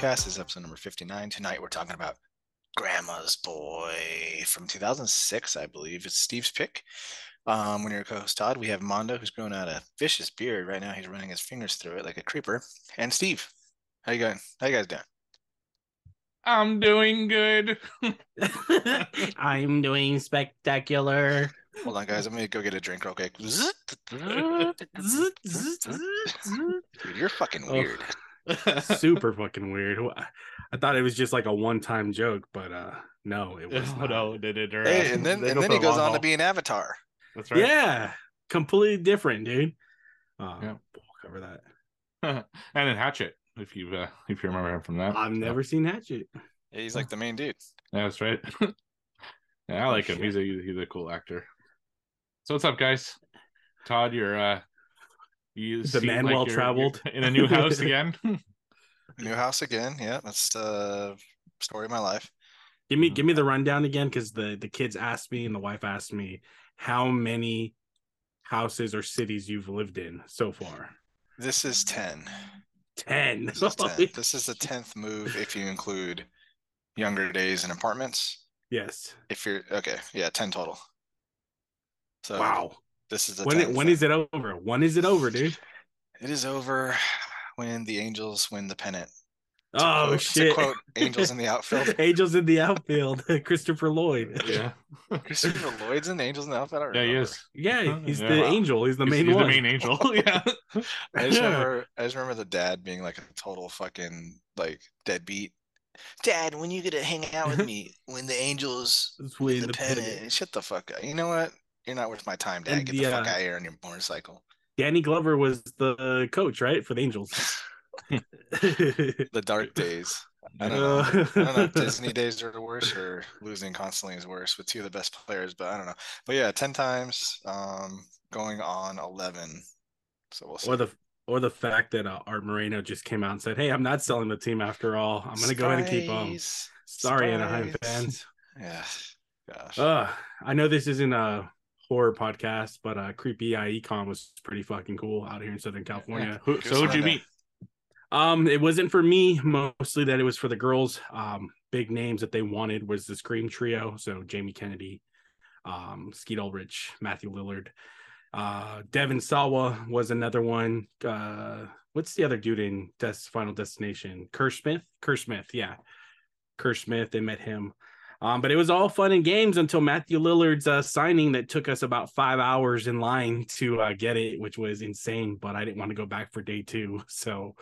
podcast. This is episode number 59. Tonight we're talking about Grandma's Boy from 2006, I believe. It's Steve's pick. Um, when your co-host Todd, we have Mondo, who's growing out a vicious beard right now. He's running his fingers through it like a creeper. And Steve, how you going? How you guys doing? I'm doing good. I'm doing spectacular. Hold on, guys. I'm gonna go get a drink real quick. Dude, you're fucking Oh. Weird. Super fucking weird. I thought it was just like a one-time joke, but uh no, it was oh, no, did it? Or, Hey, and then and then he goes long on to be an avatar. That's right. Yeah, completely different, dude. Uh, Yeah. We'll cover that. and then Hatchet, if you uh, if you remember him from that. I've So, never seen Hatchet. Yeah, he's like the main dude. Yeah, that's right. yeah, I like him. shit. He's a he's a cool actor. So what's up, guys? Todd, you're uh, you The seem man like well traveled. in a new house again. New house again. Yeah, that's the story of my life. Give me give me the mm-hmm. rundown again, because the the kids asked me and the wife asked me how many houses or cities you've lived in so far. This is 10. Ten. This is 10. This is the 10th move if you include younger days and apartments. yes. If you're okay, yeah, 10 total. So Wow. This is the When 10th. when is it over? When is it over, dude? It is over when the Angels win the pennant. To Oh quote- shit! To quote Angels in the outfield. Angels in the outfield. Christopher Lloyd. yeah, Christopher Lloyd's in the Angels in the outfield. Yeah, he is. Yeah, he's Yeah. the Wow. angel. He's the He's- main he's one. the main angel. yeah, I just Yeah. remember I just remember the dad being like a total fucking like deadbeat. Dad, when you gonna hang out with me when the Angels win the the pennant? pennant. Shut the fuck up. You know what? You're not worth my time, Dad. And Get the fuck yeah. out of here on your motorcycle. Danny Glover was the coach, right, for the Angels. The dark days. I don't know. I don't know if Uh, Disney days are worse or losing constantly is worse with two of the best players, but I don't know. But yeah, ten times, um, going on eleven. So we'll see. or the or the fact that uh, Art Moreno just came out and said, "Hey, I'm not selling the team after all. I'm gonna go ahead and keep them." Sorry, Anaheim fans. Yeah. Gosh. Uh, I know this isn't a horror podcast, but uh, Creepy IECon was pretty fucking cool out here in Southern California. Who, Give so who'd you rundown. meet? Um, it wasn't for me, mostly that it was for the girls. Um, big names that they wanted was the Scream Trio, so Jamie Kennedy, um, Skeet Ulrich, Matthew Lillard, uh, Devon Sawa was another one. Uh, what's the other dude in Des- Final Destination? Kerr Smith. Kerr Smith, yeah, Kerr Smith. They met him. Um, but it was all fun and games until Matthew Lillard's uh, signing that took us about five hours in line to uh, get it, which was insane. But I didn't want to go back for day two. So,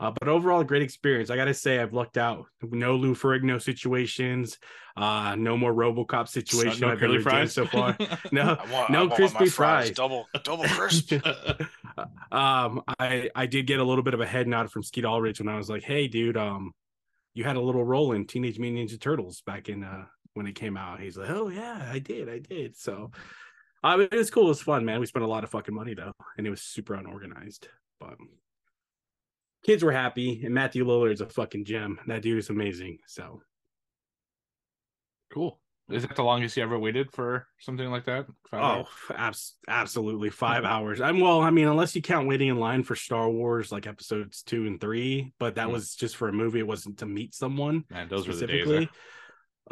uh, but overall, great experience. I got to say, I've lucked out. No Lou Ferrigno situations, uh, no more Robocop situation. no I've been curly fries so far. No, want, no I want my crispy fries, fries. double double crisp. um, I I did get a little bit of a head nod from Skeet Ulrich when I was like, "Hey, dude, um, you had a little role in Teenage Mutant Ninja Turtles back in uh when it came out." He's like, "Oh yeah, I did, I did." So, uh, it was cool. It was fun, man. We spent a lot of fucking money though, and it was super unorganized, but kids were happy. And Matthew Lillard's a fucking gem. That dude is amazing. So, cool. Is that the longest you ever waited for something like that? Five oh, abs- absolutely five hours. I'm well. I mean, unless you count waiting in line for Star Wars, like episodes two and three, but that Hmm. was just for a movie. It wasn't to meet someone man, those were the days. specifically.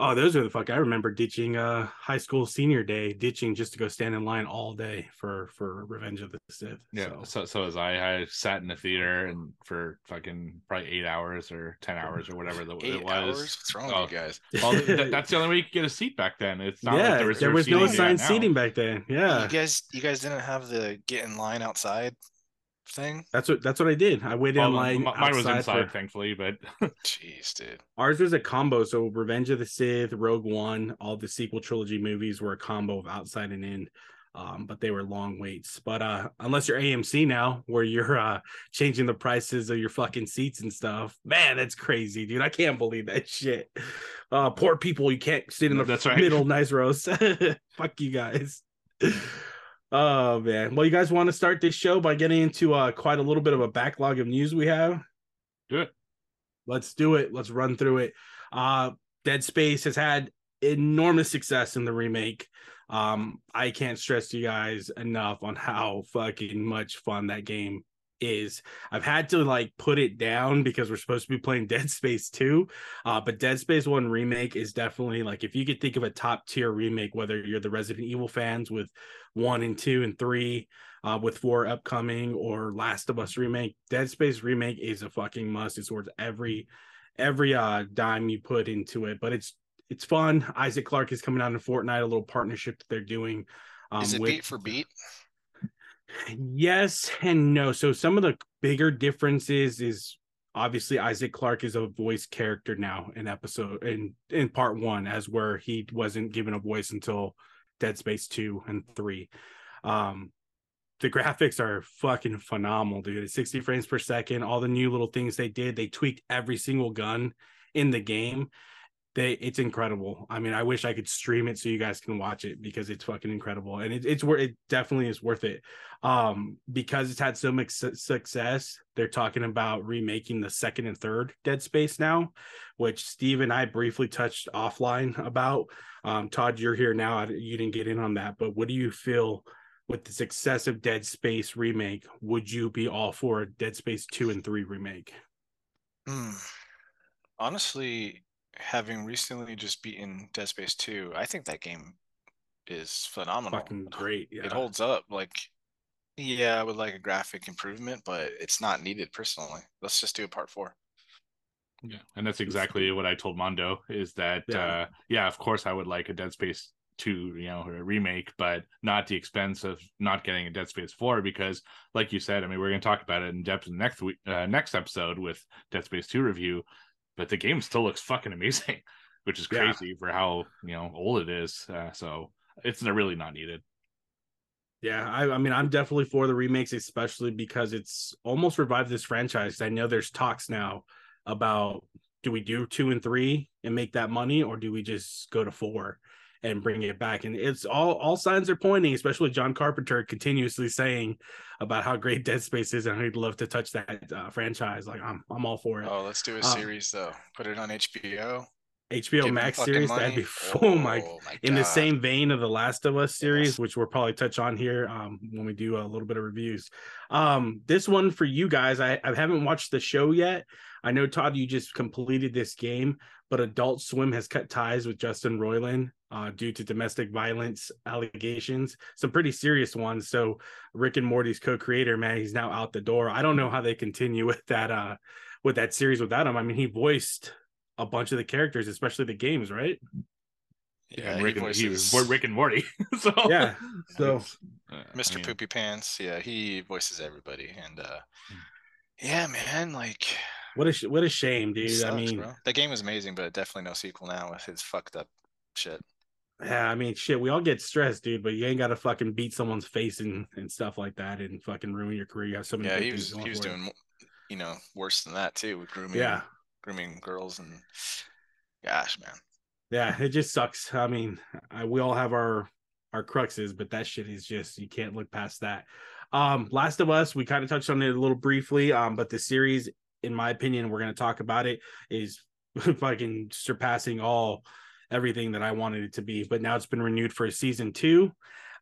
Oh, those are the fuck. I remember ditching uh high school senior day, ditching just to go stand in line all day for for Revenge of the Sith. Yeah, So, so so as I, I sat in the theater and for fucking probably eight hours or ten hours or whatever the, Eight it was. hours. What's wrong Oh. with you guys? Well, th- that's the only way you could get a seat back then. It's not yeah, like there the was, reserved no seating you assigned seating back then. Yeah, You guys, you guys didn't have the get in line outside thing. that's what that's what I did. I waited Well, in line. m- mine was inside, for- thankfully, but Jeez, dude. Ours was a combo. So Revenge of the Sith, Rogue One, all the sequel trilogy movies were a combo of outside and in. Um, but they were long waits. But uh unless you're AMC now, where you're uh changing the prices of your fucking seats and stuff, man, that's crazy, dude. I can't believe that shit. Uh poor people, you can't sit in the That's right. middle nice rows. Fuck you guys. Oh man. Well, you guys want to start this show by getting into uh quite a little bit of a backlog of news we have? do it. Let's do it. Let's run through it. Uh Dead Space has had enormous success in the remake. Um, I can't stress to you guys enough on how fucking much fun that game is I've had to like put it down because we're supposed to be playing Dead Space 2. Uh, but Dead Space 1 remake is definitely like if you could think of a top tier remake, whether you're the Resident Evil fans with one and two and three, uh, with four upcoming, or Last of Us remake, Dead Space remake is a fucking must. It's worth every every uh dime you put into it. But it's it's fun. Isaac Clarke is coming out in Fortnite, a little partnership that they're doing. Um, is it with, beat for beat? Yes and no. So some of the bigger differences is obviously Isaac Clarke is a voice character now in episode in in part one, as where he wasn't given a voice until Dead Space two and three. Um, the graphics are fucking phenomenal, dude. It's 60 frames per second. All the new little things they did, they tweaked every single gun in the game they it's incredible. I mean, I wish I could stream it so you guys can watch it because it's fucking incredible and it, it's worth it definitely is worth it. Um, because it's had so much success, they're talking about remaking the second and third Dead Space now, which Steve and I briefly touched offline about. Um, Todd, you're here now. You didn't get in on that, but what do you feel with the success of Dead Space remake? Would you be all for Dead Space two and three remake? Hmm. Honestly, having recently just beaten Dead Space 2, I think that game is phenomenal. Fucking great. Yeah. It holds up. Like, yeah, I would like a graphic improvement, but it's not needed personally. Let's just do a part four. Yeah, and that's exactly what I told Mondo is that yeah. uh yeah, of course I would like a Dead Space 2, you know, a remake, but not the expense of not getting a Dead Space 4 because like you said, I mean, we're going to talk about it in depth in the next week uh, next episode with Dead Space 2 review, but the game still looks fucking amazing, which is crazy yeah. for how you know old it is. Uh, so it's really not needed. Yeah, I, I, mean, I'm definitely for the remakes, especially because it's almost revived this franchise. I know there's talks now about do we do two and three and make that money, or do we just go to four and bring it back? And it's all all signs are pointing, especially John Carpenter continuously saying about how great Dead Space is, and he'd love to touch that uh, franchise. Like I'm, I'm all for it. Oh, let's do a um, series though. Put it on HBO. HBO Max series. Money. That'd be oh, oh my, my in the same vein of the Last of Us series, yes. which we'll probably touch on here um, when we do a little bit of reviews. Um, this one for you guys, I, I haven't watched the show yet. I know Todd, you just completed this game, but Adult Swim has cut ties with Justin Roiland uh, due to domestic violence allegations, some pretty serious ones. So Rick and Morty's co-creator, man, he's now out the door. I don't know how they continue with that uh, with that series without him. I mean, he voiced a bunch of the characters, especially the games, right? Yeah, Rick, and, he was Rick and Morty. so yeah, so uh, Mr. I mean, Poopy Pants, yeah, he voices everybody, and uh, yeah, man, like what a what a shame, dude. Sucks, I mean, bro. the game was amazing, but definitely no sequel now with his fucked up shit. Yeah, I mean, shit. We all get stressed, dude. But you ain't got to fucking beat someone's face and, and stuff like that, and fucking ruin your career. You have so many. Yeah, he was he was doing, you know, worse than that too with grooming. Yeah, grooming girls and gosh, man. Yeah, it just sucks. I mean, I, we all have our our cruxes, but that shit is just you can't look past that. Um, Last of Us, we kind of touched on it a little briefly. Um, but the series, in my opinion, we're gonna talk about it, is fucking surpassing all everything that I wanted it to be. But now it's been renewed for a season two.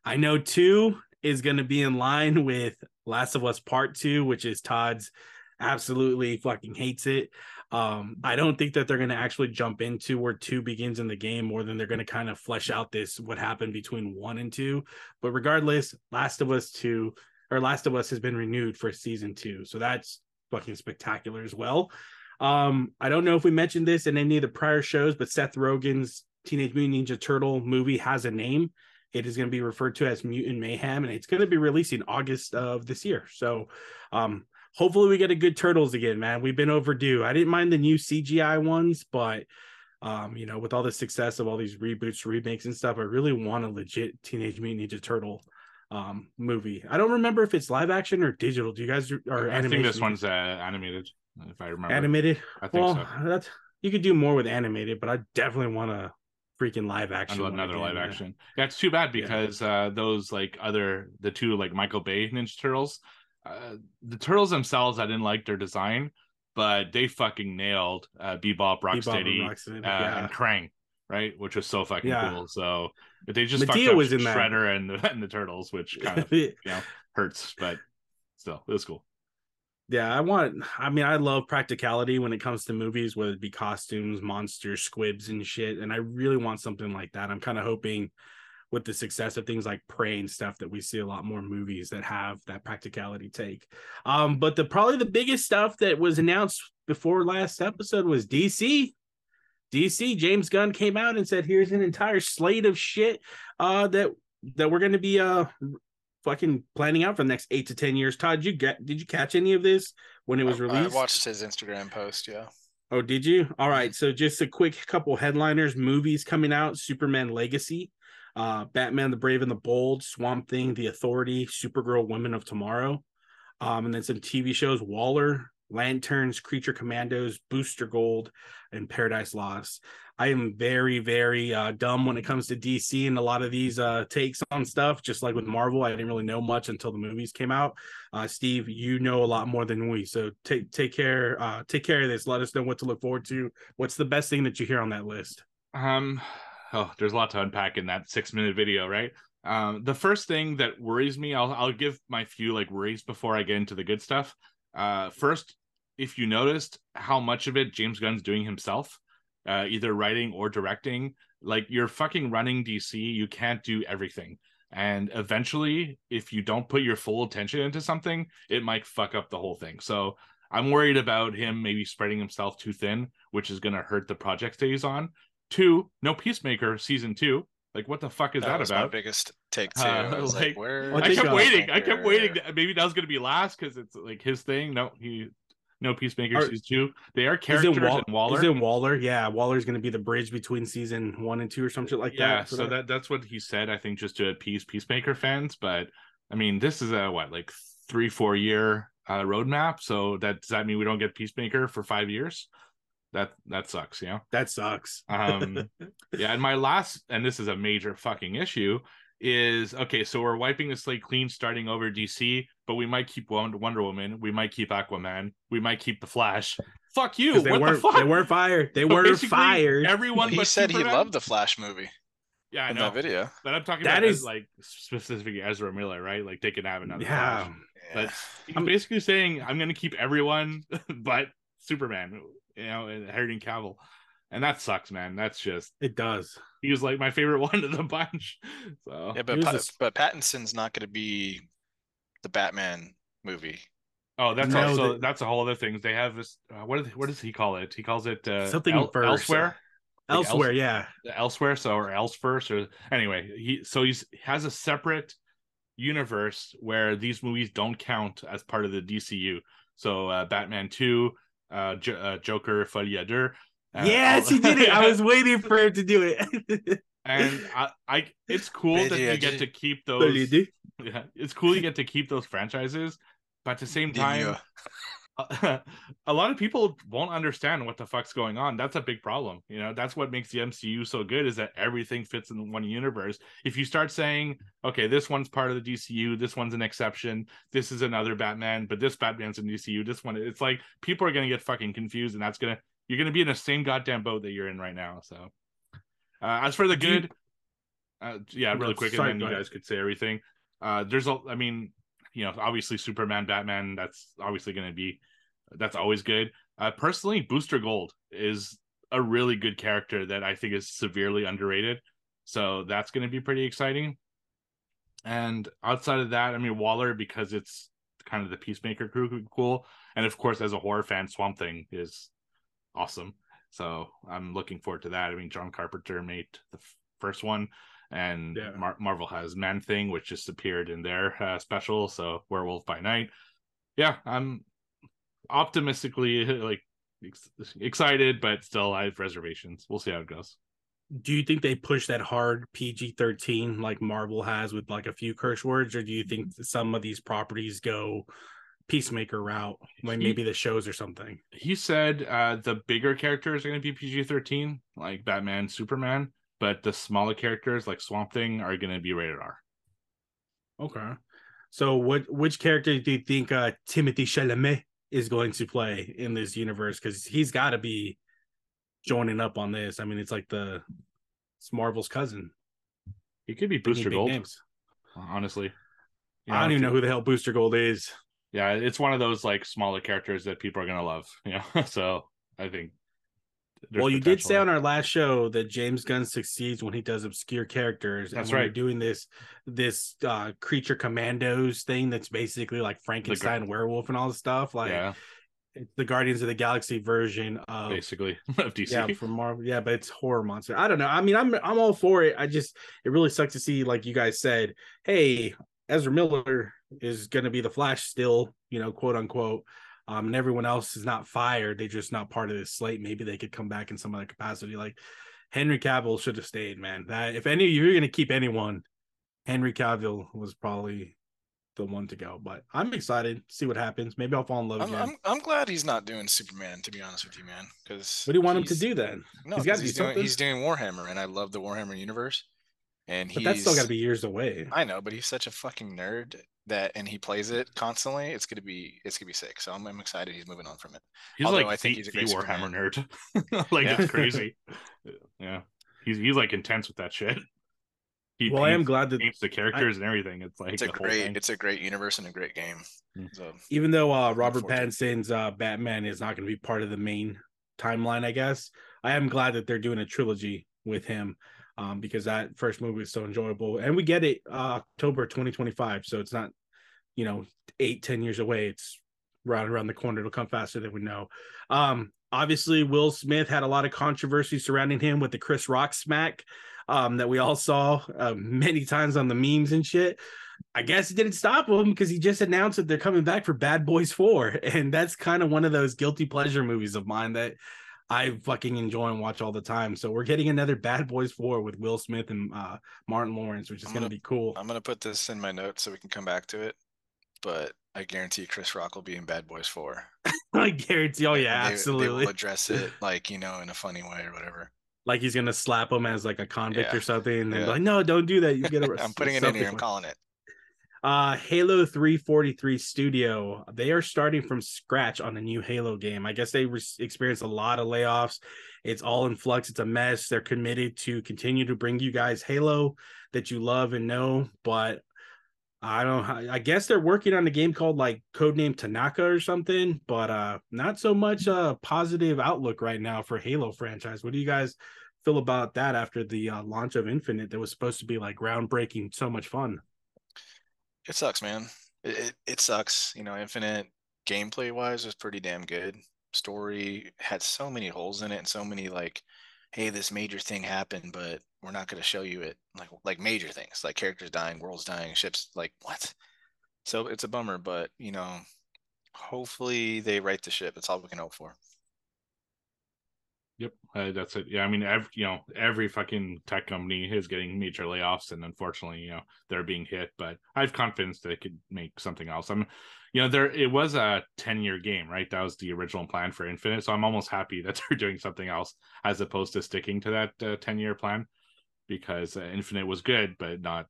I know two is going to be in line with Last of Us Part Two, which is Todd's absolutely fucking hates it. Um, I don't think that they're going to actually jump into where two begins in the game more than they're going to kind of flesh out this what happened between one and two. But regardless, Last of Us two or Last of Us has been renewed for season two, so that's fucking spectacular as well. Um, I don't know if we mentioned this in any of the prior shows, but Seth Rogen's Teenage Mutant Ninja Turtle movie has a name. It is going to be referred to as Mutant Mayhem, and it's going to be releasing August of this year. So, um, hopefully, we get a good Turtles again, man. We've been overdue. I didn't mind the new CGI ones, but um, you know, with all the success of all these reboots, remakes, and stuff, I really want a legit Teenage Mutant Ninja Turtle um movie. I don't remember if it's live action or digital. Do you guys or I think this one's uh, animated if I remember. Animated. I think well, so. that's you could do more with animated, but I definitely want to freaking live action. Another live yeah. action. Yeah, it's too bad because yeah. uh, those like other the two like Michael Bay Ninja Turtles, uh, the turtles themselves I didn't like their design, but they fucking nailed uh, Bebop, Rocksteady, Bebop and, Rocksteady. Uh, yeah. and Krang, right? Which was so fucking cool. So they just Madea was in Shredder and the and the turtles, which kind of you know hurts, but still it was cool. Yeah, I want. I mean, I love practicality when it comes to movies, whether it be costumes, monsters, squibs, and shit. And I really want something like that. I'm kind of hoping with the success of things like Prey and stuff that we see a lot more movies that have that practicality take. Um, but the probably the biggest stuff that was announced before last episode was DC. DC James Gunn came out and said, "Here's an entire slate of shit uh, that that we're going to be uh fucking planning out for the next eight to ten years. Todd, you get did you catch any of this when it was released? I watched his Instagram post. Yeah. Oh, did you? All right. So just a quick couple headliners, movies coming out: Superman Legacy, uh, Batman: The Brave and the Bold, Swamp Thing, The Authority, Supergirl: Women of Tomorrow, um, and then some TV shows: Waller, Lanterns, Creature Commandos, Booster Gold, and Paradise Lost. I am very, very uh, dumb when it comes to DC and a lot of these uh, takes on stuff. Just like with Marvel, I didn't really know much until the movies came out. Uh, Steve, you know a lot more than we, so take take care. Uh, take care of this. Let us know what to look forward to. What's the best thing that you hear on that list? Um, oh, there's a lot to unpack in that six minute video, right? Um, the first thing that worries me, I'll I'll give my few like worries before I get into the good stuff. Uh, first, if you noticed how much of it James Gunn's doing himself uh, either writing or directing. Like you're fucking running DC, you can't do everything. And eventually, if you don't put your full attention into something, it might fuck up the whole thing. So I'm worried about him maybe spreading himself too thin, which is going to hurt the projects that he's on. Two, no Peacemaker season two. Like, what the fuck is that, that about? My biggest take too. Uh, I was like, like, where? I kept waiting. I kept waiting. Maybe that was going to be last because it's like his thing. No, he no Peacemaker Are- season two. They are Is characters it Wall- in Waller. Is it Waller? Yeah, Waller's going to be the bridge between season one and two or some shit like yeah, that. so that that's what he said. I think just to appease Peacemaker fans, but I mean, this is a what like three four year uh, roadmap. So that does that mean we don't get Peacemaker for five years? That that sucks, you know. that sucks. Um, yeah, and my last, and this is a major fucking issue, is okay. So we're wiping the slate clean, starting over DC, but we might keep Wonder Wonder Woman, we might keep Aquaman, we might keep the Flash. Fuck you they What weren't fuck? they weren't fired. They So weren't fired. Everyone, He but said he loved the Flash movie Yeah, I in know. that video. But I'm talking That about is- like specifically Ezra Miller, right? Like they can have another. yeah. Flash. Yeah. But he's basically saying I'm going to keep everyone but Superman, you know, and Harry Cavill, and that sucks, man. That's just It does. he was like my favorite one of the bunch. So yeah, but He Pa- a s- but Pattinson's not going to be the Batman movie. oh, that's No, also the- that's a whole other thing. They have this. Uh, what is, what does he call it? He calls it uh, Something el- verse. elsewhere. Like Elsewhere, else- yeah. elsewhere so or else first or anyway he so he's has a separate universe where these movies don't count as part of the DCU so uh, Batman 2 uh, J- uh Joker Folie à Deux uh, yes, he did it. I was waiting for him to do it. and I, I it's cool that you get to keep those yeah it's cool you get to keep those franchises but at the same time Demure. a lot of people won't understand what the fuck's going on. That's a big problem. You know, that's what makes the MCU so good is that everything fits in one universe. If you start saying, okay, this one's part of the DCU, this one's an exception, this is another Batman, but this Batman's in DCU, this one, it's like people are going to get fucking confused, and that's going to, you're going to be in the same goddamn boat that you're in right now. So, uh, as for the good, uh, yeah, really quick, sorry, and then you guys could say everything. Uh, there's a, I mean, you know, obviously Superman, Batman, that's obviously going to be, that's always good. Uh, personally, Booster Gold is a really good character that I think is severely underrated. So that's going to be pretty exciting. And outside of that, I mean, Waller, because it's kind of the Peacemaker crew, cool. And of course, as a horror fan, Swamp Thing is awesome. So I'm looking forward to that. I mean, John Carpenter made the f- first one, and Yeah. Mar- Marvel has Man Thing, which just appeared in their uh, special. So Werewolf by Night. Yeah, I'm optimistically like ex- excited, but still I have reservations. We'll see how it goes. Do you think they push that hard PG thirteen like Marvel has with like a few curse words, or do you think some of these properties go peacemaker route, like maybe the shows or something? He said uh, the bigger characters are going to be PG 13, like Batman, Superman, but the smaller characters like Swamp Thing are going to be rated R. Okay. So what which character do you think uh Timothée Chalamet is going to play in this universe? Because he's got to be joining up on this. I mean, it's like the it's Marvel's cousin. He could be Booster Gold, names. honestly. You I don't even know who the hell Booster Gold is. yeah, it's one of those like smaller characters that people are gonna love. You know, so I think. Well, you did say on our last show that James Gunn succeeds when he does obscure characters. That's and when right. You're doing this this uh creature commandos thing that's basically like Frankenstein werewolf and all this stuff. Like yeah, it's the Guardians of the Galaxy version of basically of DC. yeah from Marvel. Yeah, but it's horror monster. I don't know. I mean, I'm I'm all for it. I just it really sucks to see like you guys said, hey, Ezra Miller is going to be the Flash still, you know, quote unquote. Um, and everyone else is not fired. They're just not part of this slate. Maybe they could come back in some other capacity. Like Henry Cavill should have stayed, man. That if any you're going to keep anyone, Henry Cavill was probably the one to go. But I'm excited see what happens. Maybe I'll fall in love I'm, again. I'm, I'm glad he's not doing Superman, to be honest with you, man. Because what do you want him to do then? No, He's he's, do doing something. he's doing Warhammer, and I love the Warhammer universe. And But that's still got to be years away. I know, but he's such a fucking nerd that, and he plays it constantly. It's gonna be it's gonna be sick. So I'm, I'm excited he's moving on from it. He's Although like I think the, he's a the great Warhammer nerd. like Yeah. it's crazy. yeah, he's he's like intense with that shit. He Well, I am glad that the characters and everything. It's like It's a the great thing. it's a great universe and a great game. Mm. So even though uh, Robert forward to it. Pattinson's uh, Batman is not going to be part of the main timeline, I guess I am glad that they're doing a trilogy with him um, because that first movie was so enjoyable, and we get it uh, October 2025, so it's not you know eight ten years away. It's right around the corner. It'll come faster than we know. Um, obviously, Will Smith had a lot of controversy surrounding him with the Chris Rock smack um, that we all saw uh, many times on the memes and shit. I guess it didn't stop him because he just announced that they're coming back for Bad Boys 4. And that's kind of one of those guilty pleasure movies of mine that I fucking enjoy and watch all the time. So we're getting another Bad Boys 4 with Will Smith and uh, Martin Lawrence, which is going to be cool. I'm gonna put this in my notes so we can come back to it. But I guarantee Chris Rock will be in Bad Boys 4. I guarantee. Oh, yeah, they- They absolutely. will address it like, you know, in a funny way or whatever. like he's going to slap him as like a convict Yeah. or something. And then Yeah. like, no, don't do that. You get I'm putting it in here. I'm calling it. Uh, Halo 343 Studio, they are starting from scratch on a new Halo game. I guess they re- experienced a lot of layoffs. It's all in flux. It's a mess. They're committed to continue to bring you guys Halo that you love and know, but I don't I guess they're working on a game called like Codename Tanaka or something, but uh not so much uh positive outlook right now for Halo franchise. What do you guys feel about that after the uh, launch of Infinite that was supposed to be like groundbreaking, so much fun? It sucks, man. It, it, it sucks. You know, Infinite gameplay wise was pretty damn good. Story had so many holes in it and so many like, hey, this major thing happened, but we're not going to show you it. Like like major things, like characters dying, worlds dying, ships. Like what? So it's a bummer, but you know, hopefully they right the ship. That's all we can hope for. Yep, uh, that's it. Yeah, I mean, every you know, every fucking tech company is getting major layoffs, and unfortunately, you know, they're being hit. But I have confidence they could make something else. I'm, you know, there it was a ten year game, right? That was the original plan for Infinite. So I'm almost happy that they're doing something else as opposed to sticking to that ten year plan, because uh, Infinite was good, but not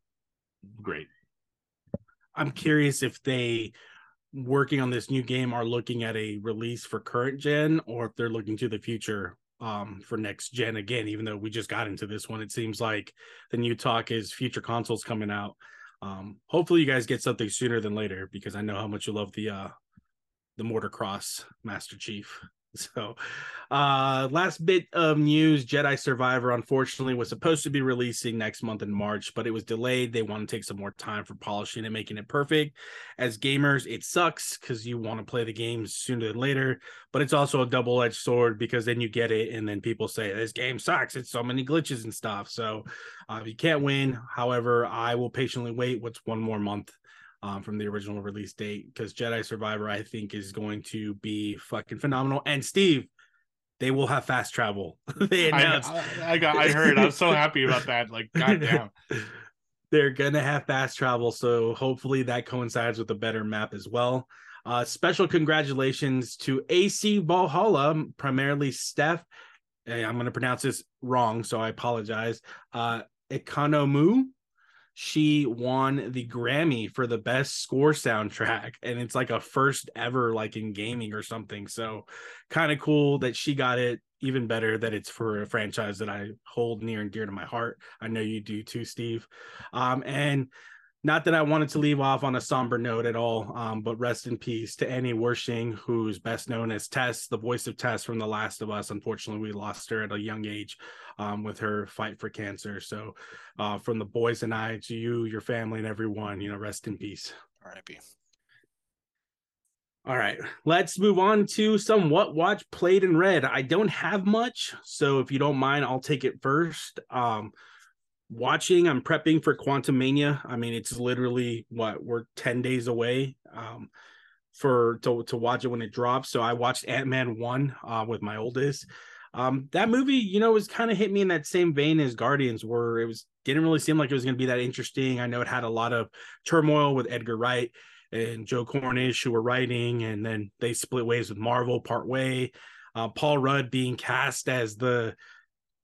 great. I'm curious if they working on this new game are looking at a release for current gen or if they're looking to the future um for next gen again even though we just got into this one it seems like the new talk is future consoles coming out. Um hopefully you guys get something sooner than later because i know how much you love the uh the mortar cross master chief so uh last bit of news jedi survivor unfortunately was supposed to be releasing next month in march but it was delayed. They want to take some more time for polishing and making it perfect. As gamers it sucks because you want to play the game sooner than later but it's also a double-edged sword because then you get it and then people say this game sucks. It's so many glitches and stuff. So uh, you can't win. However i will patiently wait what's one more month um, from the original release date because Jedi Survivor, I think, is going to be fucking phenomenal. And Steve, they will have fast travel. they I, announced I, I got, I heard. I'm so happy about that. Like, goddamn. They're gonna have fast travel, so hopefully that coincides with a better map as well. Uh, special congratulations to AC Valhalla, primarily Steph. I'm gonna pronounce this wrong, so I apologize. Uh, Economou. She won the Grammy for the best score soundtrack, and it's like a first ever, like in gaming or something. So, kind of cool that she got it. Even better that it's for a franchise that I hold near and dear to my heart. I know you do too, Steve. Um, and not that I wanted to leave off on a somber note at all, um, but rest in peace to Annie Wersching, who's best known as Tess, the voice of Tess from The Last of Us. Unfortunately, we lost her at a young age um, with her fight for cancer. So, uh, from the boys and I to you, your family, and everyone, you know, rest in peace. R.I.P. All right, let's move on to some what watch played and read. I don't have much, so if you don't mind, I'll take it first. Um, watching, I'm prepping for Quantumania. I mean, it's literally what we're 10 days away um, for to, to watch it when it drops. So I watched Ant Man 1 uh, with my oldest. Um, that movie, you know, was kind of hit me in that same vein as Guardians, where it was didn't really seem like it was going to be that interesting. I know it had a lot of turmoil with Edgar Wright and Joe Cornish who were writing, and then they split ways with Marvel part way. Uh, Paul Rudd being cast as the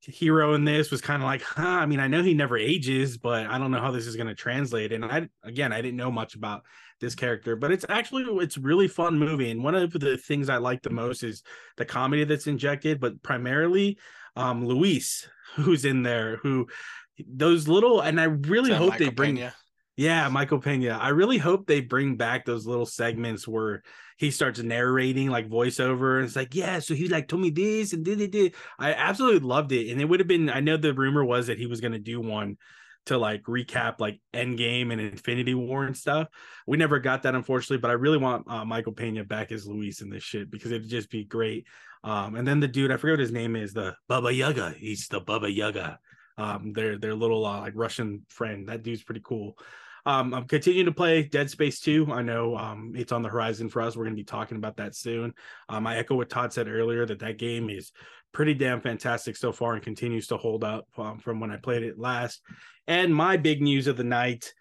hero in this was kind of like, huh. I mean, I know he never ages, but I don't know how this is going to translate. And I, again, I didn't know much about this character, but it's actually it's really fun movie. And one of the things I like the most is the comedy that's injected, but primarily um Luis, who's in there, who those little and I really hope Michael they bring. Pena? Yeah, Michael Pena. I really hope they bring back those little segments where he starts narrating like voiceover and it's like, yeah, so he like told me this and did it did. I absolutely loved it. And it would have been I know the rumor was that he was gonna do one to like recap like Endgame and Infinity War and stuff. We never got that unfortunately, but I really want uh, Michael Pena back as Luis in this shit because it'd just be great. Um, and then the dude, I forget what his name is, the Baba Yaga. He's the Baba Yaga. Um, their their little uh, like Russian friend. That dude's pretty cool. Um, I'm continuing to play Dead Space 2. I know um, it's on the horizon for us. We're going to be talking about that soon. Um, I echo what Todd said earlier that that game is pretty damn fantastic so far and continues to hold up um, from when I played it last. And my big news of the night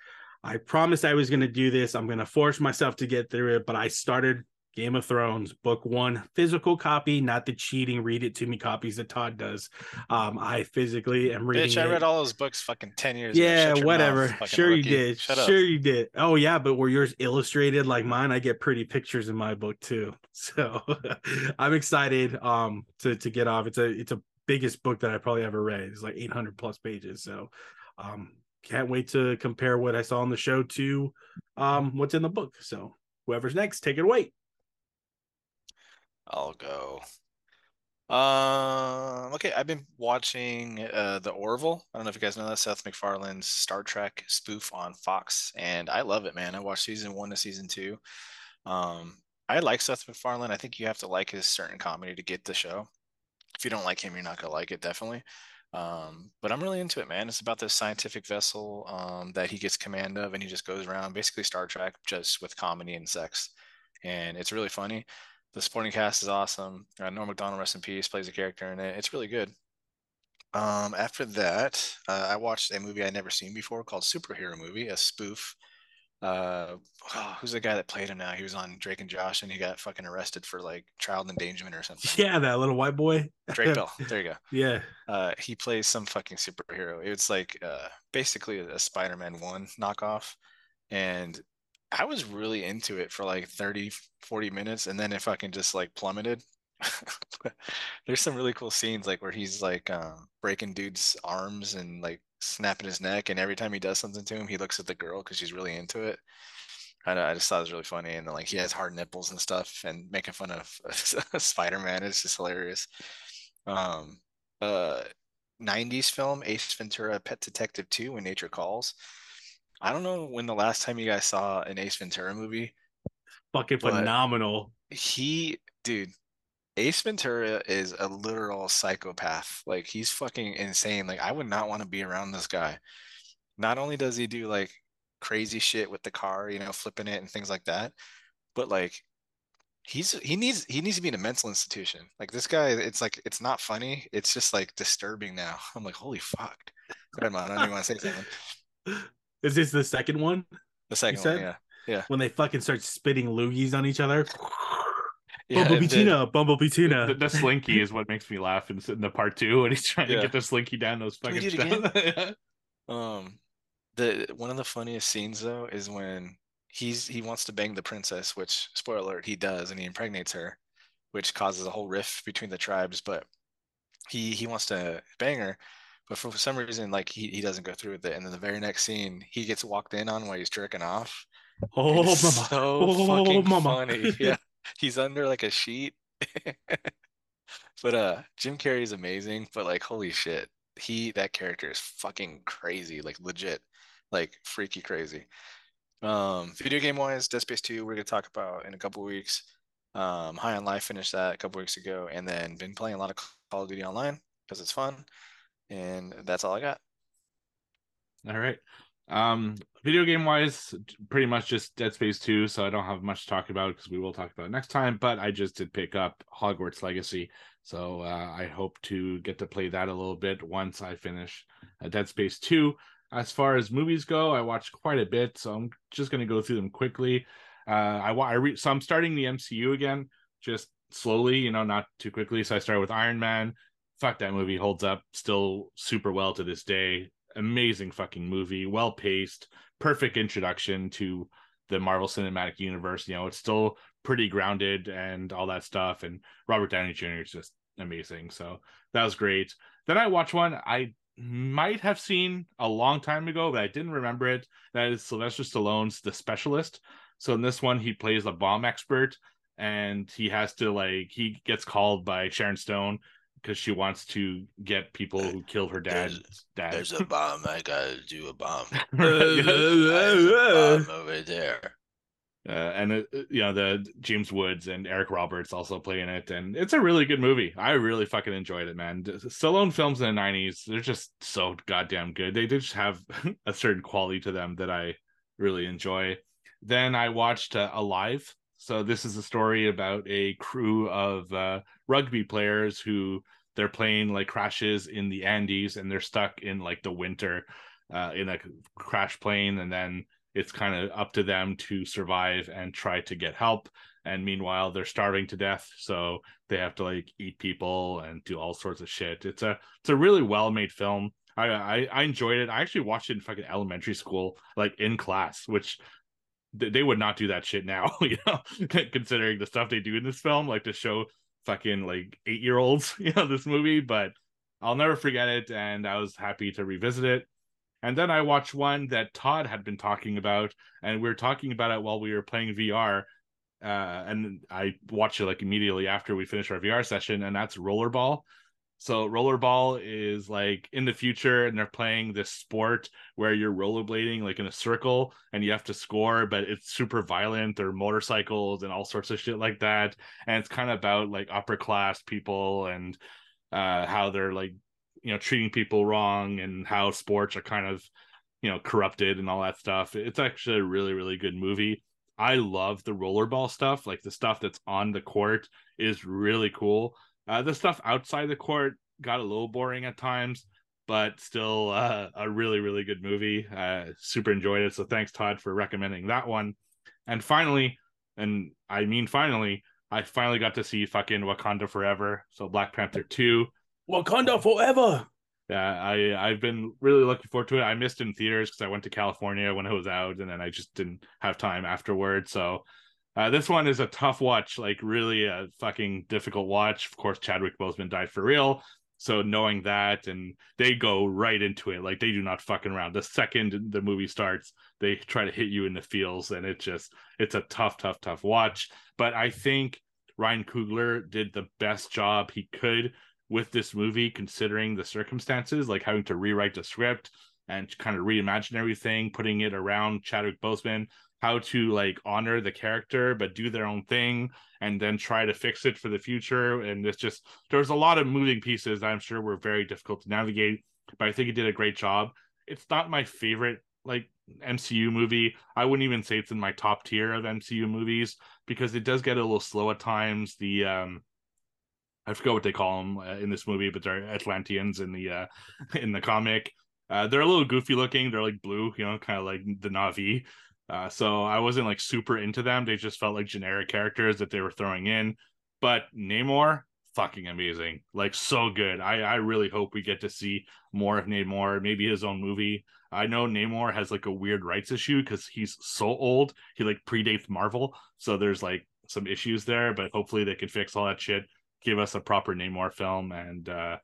I promised I was going to do this. I'm going to force myself to get through it, but I started Game of Thrones, book one, physical copy, not the cheating read it to me copies that Todd does. Um, I physically am reading. Bitch, I read all those books fucking 10 years ago. yeah, whatever. Mouth, sure rookie. you did. Shut sure up. you did. Oh yeah, but were yours illustrated like mine? I get pretty pictures in my book too. So I'm excited um to to get off. It's a it's a biggest book that I probably ever read. It's like 800 plus pages. So um can't wait to compare what I saw on the show to um what's in the book. So whoever's next, take it away. I'll go. Um, okay, I've been watching uh, The Orville. I don't know if you guys know that Seth MacFarlane's Star Trek spoof on Fox, and I love it, man. I watched season one to season two. Um, I like Seth MacFarlane. I think you have to like his certain comedy to get the show. If you don't like him, you're not gonna like it, definitely. Um, but I'm really into it, man. It's about this scientific vessel um, that he gets command of, and he just goes around basically Star Trek, just with comedy and sex, and it's really funny. The supporting cast is awesome. Uh, Norm Macdonald, rest in peace, plays a character in it. It's really good. Um, after that, uh, I watched a movie I'd never seen before called Superhero Movie, a spoof. Uh, oh, who's the guy that played him now? He was on Drake and Josh, and he got fucking arrested for like child endangerment or something. Yeah, that little white boy. Drake Bell. There you go. Yeah. Uh, he plays some fucking superhero. It's like uh, basically a Spider-Man one knockoff, and I was really into it for like 30, 40 minutes, and then it fucking just like plummeted. There's some really cool scenes like where he's like um, breaking dude's arms and like snapping his neck, and every time he does something to him, he looks at the girl because she's really into it. I, I just thought it was really funny, and like he has hard nipples and stuff, and making fun of Spider Man is just hilarious. Um, uh, 90s film Ace Ventura: Pet Detective 2: When Nature Calls I don't know when the last time you guys saw an Ace Ventura movie. Fucking phenomenal. He, dude, Ace Ventura is a literal psychopath. Like he's fucking insane. Like I would not want to be around this guy. Not only does he do like crazy shit with the car, you know, flipping it and things like that, but like he's he needs he needs to be in a mental institution. Like this guy, it's like it's not funny. It's just like disturbing now. I'm like, holy fuck. Ahead, man. I don't even want to say something. Is this the second one? The second one, yeah. Yeah. When they fucking start spitting loogies on each other. Yeah, Bumblebee Tina, Bumblebee Tina. The, the, slinky is what makes me laugh in, in the part two when he's trying yeah. to get the slinky down those fucking stuff. um, the one of the funniest scenes though is when he's he wants to bang the princess, which spoiler alert, he does, and he impregnates her, which causes a whole rift between the tribes. But he he wants to bang her, but for some reason, like he, he doesn't go through with it. And then the very next scene, he gets walked in on while he's jerking off. Oh, mama. so Oh, fucking mama. funny. Yeah, he's under like a sheet. but uh, Jim Carrey is amazing. But like, holy shit, he that character is fucking crazy. Like legit, like freaky crazy. Um, video game wise, Dead Space 2, we're gonna talk about in a couple weeks. Um, High on Life finished that a couple weeks ago, and then been playing a lot of Call of Duty Online because it's fun. And that's all I got. All right. Um, video game wise, pretty much just Dead Space 2, so I don't have much to talk about because we will talk about it next time. But I just did pick up Hogwarts Legacy, so uh, I hope to get to play that a little bit once I finish uh, Dead Space 2. As far as movies go, I watched quite a bit, so I'm just going to go through them quickly. Uh, I, wa- I re- so I'm starting the MCU again, just slowly, you know, not too quickly. So I started with Iron Man. Fuck that movie holds up still super well to this day amazing fucking movie, well paced, perfect introduction to the Marvel Cinematic Universe. You know, it's still pretty grounded and all that stuff. And Robert Downey Jr. is just amazing. So that was great. Then I watched one I might have seen a long time ago, but I didn't remember it. That is Sylvester Stallone's The Specialist. So in this one, he plays a bomb expert and he has to like he gets called by Sharon Stone because she wants to get people who killed her dad's dad. There's a bomb. I gotta do a bomb. Uh, over there. uh, and it, it- you know the James Woods and Eric Roberts also play in it, and it's a really good movie. I really fucking enjoyed it, man. Stallone films in the '90s, they're just so goddamn good. They just have a certain quality to them that I really enjoy. Then I watched uh, Alive. So this is a story about a crew of uh, rugby players who their plane like crashes in the Andes and they're stuck in like the winter uh, in a crash plane, and then it's kind of up to them to survive and try to get help. And meanwhile they're starving to death. So they have to like eat people and do all sorts of shit. It's a it's a really well made film. I, I i enjoyed it. I actually watched it in fucking elementary school like in class which they would not do that shit now you know considering the stuff they do in this film like to show fucking like eight year olds you know this movie but i'll never forget it and i was happy to revisit it and then I watched one that Todd had been talking about, and we were talking about it while we were playing VR. Uh, and I watched it like immediately after we finished our VR session, and that's Rollerball. So Rollerball is like in the future, and they're playing this sport where you're rollerblading like in a circle, and you have to score, but it's super violent. There are motorcycles and all sorts of shit like that, and it's kind of about like upper class people and uh, how they're like you know treating people wrong and how sports are kind of you know corrupted and all that stuff it's actually a really really good movie i love the rollerball stuff like the stuff that's on the court is really cool uh, the stuff outside the court got a little boring at times but still uh, a really really good movie uh, super enjoyed it so thanks todd for recommending that one and finally and i mean finally i finally got to see fucking wakanda forever so black panther 2 Wakanda forever. yeah, I I've been really looking forward to it. I missed in theaters because I went to California when it was out, and then I just didn't have time afterward. So uh, this one is a tough watch, like really a fucking difficult watch. Of course, Chadwick Boseman died for real. So knowing that, and they go right into it, like they do not fucking around. The second the movie starts, they try to hit you in the feels, and it just it's a tough, tough, tough watch. But I think Ryan Coogler did the best job he could with this movie, considering the circumstances, like having to rewrite the script and kind of reimagine everything, putting it around Chadwick Boseman, how to like honor the character but do their own thing and then try to fix it for the future. And it's just there's a lot of moving pieces that I'm sure were very difficult to navigate, but I think it did a great job. It's not my favorite like MCU movie. I wouldn't even say it's in my top tier of MCU movies because it does get a little slow at times. The um I forget what they call them uh, in this movie, but they're Atlanteans in the uh, in the comic. Uh, they're a little goofy looking. They're like blue, you know, kind of like the Navi. Uh, so I wasn't like super into them. They just felt like generic characters that they were throwing in. But Namor, fucking amazing, like so good. I I really hope we get to see more of Namor, maybe his own movie. I know Namor has like a weird rights issue because he's so old. He like predates Marvel, so there's like some issues there. But hopefully they can fix all that shit give us a proper Namor film and uh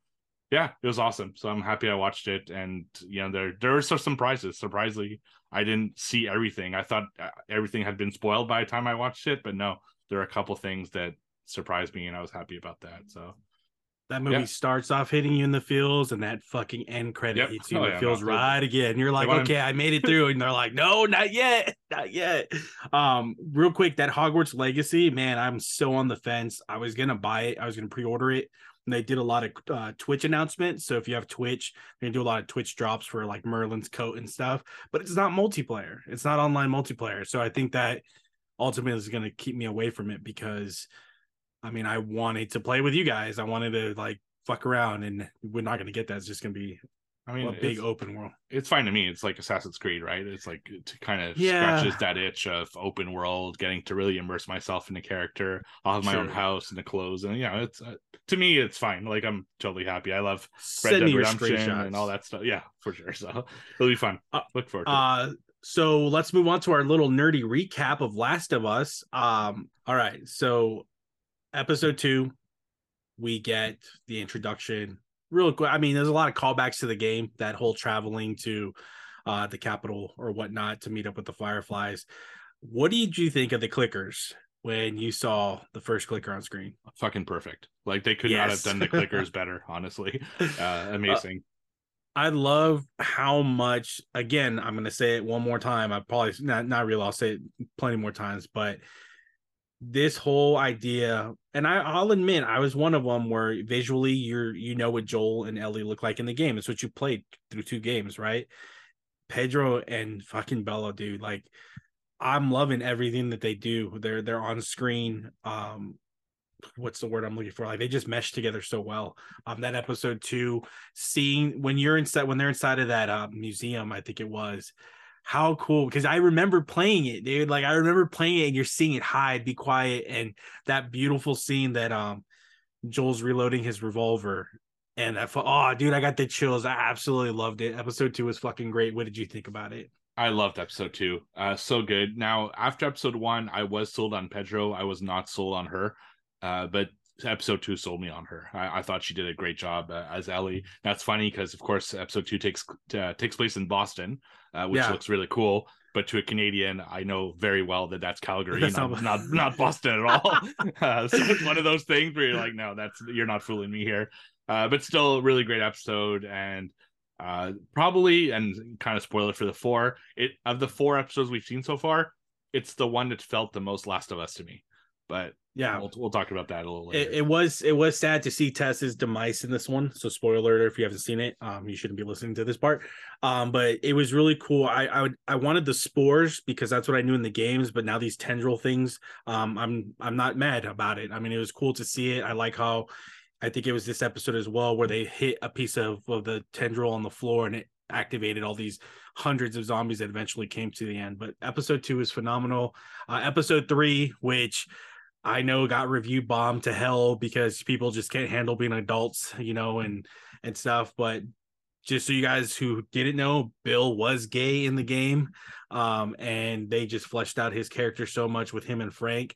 yeah, it was awesome. So I'm happy I watched it, and you know there there were some surprises. Surprisingly, I didn't see everything. I thought uh, everything had been spoiled by the time I watched it, but no, there are a couple things that surprised me, and I was happy about that. So that movie starts off hitting you in the feels, and that fucking end credit Yep. hits you in Oh, the yeah, feels no, right again. You're like, okay, I made it through, and they're like, no, not yet, not yet. Um, real quick, that Hogwarts Legacy, man, I'm so on the fence. I was gonna buy it, I was gonna pre-order it. And they did a lot of uh, Twitch announcements. So if you have Twitch, they're do a lot of Twitch drops for like Merlin's coat and stuff. But it's not multiplayer. It's not online multiplayer. So I think that ultimately is gonna keep me away from it because I mean, I wanted to play with you guys. I wanted to like fuck around, and we're not going to get that. It's just going to be I mean, a big open world. it's fine to me. It's like Assassin's Creed, right? It's like it kind of Yeah. scratches that itch of open world, getting to really immerse myself in the character. I'll have my own house and the clothes, and yeah, it's uh, to me, it's fine. Like I'm totally happy. I love Red Send me Dead Redemption and all that stuff. Yeah, for sure. So it'll be fun. Uh, Look forward to it. Uh, so let's move on to our little nerdy recap of Last of Us. Um, all right, so episode two, we get the introduction. Real quick, I mean, there's a lot of callbacks to the game. That whole traveling to uh, the capital or whatnot to meet up with the Fireflies. What did you think of the clickers when you saw the first clicker on screen? Fucking perfect. Like they could not have done the clickers better. Honestly, uh, amazing. I love how much. Again, I'm going to say it one more time. I probably not not real. I'll say it plenty more times, but this whole idea, and I, I'll admit, I was one of them where visually you're you know what Joel and Ellie look like in the game. It's what you played through two games, right? Pedro and fucking Bella, dude. Like, I'm loving everything that they do. They're they're on screen. Um, what's the word I'm looking for? Like they just mesh together so well. Um, that episode two, seeing when you're inside when they're inside of that uh, museum, I think it was. How cool! Because I remember playing it, dude. Like I remember playing it, and you're seeing it hide, be quiet, and that beautiful scene that um Joel's reloading his revolver, and that fu- oh, dude, I got the chills. I absolutely loved it. Episode two was fucking great. What did you think about it? I loved episode two. Uh, so good. Now, after episode one, I was sold on Pedro. I was not sold on her. Uh, but episode two sold me on her. I, I thought she did a great job uh, as Ellie. That's funny because, of course, episode two takes uh, takes place in Boston, uh, which Yeah. looks really cool. But to a Canadian, I know very well that that's Calgary, That's not, not- not Boston at all. uh, so it's one of those things where you're like, no, that's you're not fooling me here. Uh, but still, a really great episode, and uh, probably and kind of spoiler for the four. It of the four episodes we've seen so far, it's the one that felt the most Last of Us to me. But Yeah, we'll we'll talk about that a little later. it, it was it was sad to see Tess's demise in this one. So spoiler alert if you haven't seen it, um, you shouldn't be listening to this part. Um, but it was really cool. I I would I wanted the spores because that's what I knew in the games, but now these tendril things, um, I'm I'm not mad about it. I mean, it was cool to see it. I like how I think it was this episode as well where they hit a piece of, of the tendril on the floor and it activated all these hundreds of zombies that eventually came to the end. But episode two is phenomenal. Uh, episode three, which I know got review bombed to hell because people just can't handle being adults, you know, and and stuff. But just so you guys who didn't know, Bill was gay in the game, um, and they just fleshed out his character so much with him and Frank.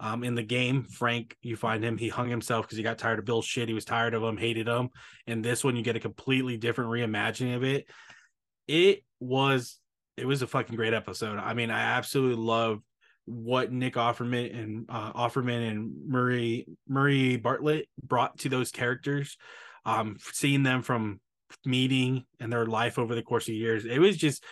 Um, in the game, Frank, you find him, he hung himself because he got tired of Bill's shit. He was tired of him, hated him. And this one, you get a completely different reimagining of it. It was, it was a fucking great episode. I mean, I absolutely love what Nick Offerman and uh, Offerman and Murray Murray Bartlett brought to those characters. Um, seeing them from meeting and their life over the course of years, it was just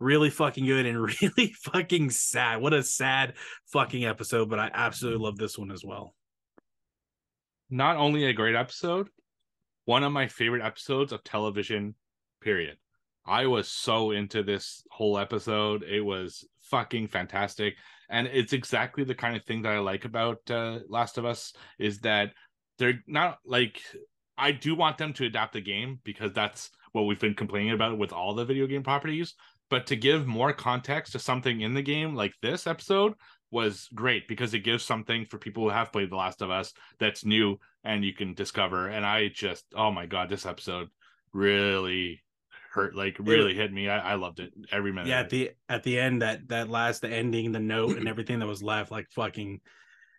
really fucking good and really fucking sad. What a sad fucking episode, but I absolutely love this one as well. Not only a great episode, one of my favorite episodes of television. Period. I was so into this whole episode. It was fucking fantastic. And it's exactly the kind of thing that I like about uh, Last of Us is that they're not like I do want them to adapt the game because that's what we've been complaining about with all the video game properties. But to give more context to something in the game like this episode was great because it gives something for people who have played The Last of Us that's new and you can discover. And I just, oh my God, this episode really hurt, like really hit me. I, I loved it every minute. Yeah, at the at the end, that that last the ending, the note, and everything that was left, like fucking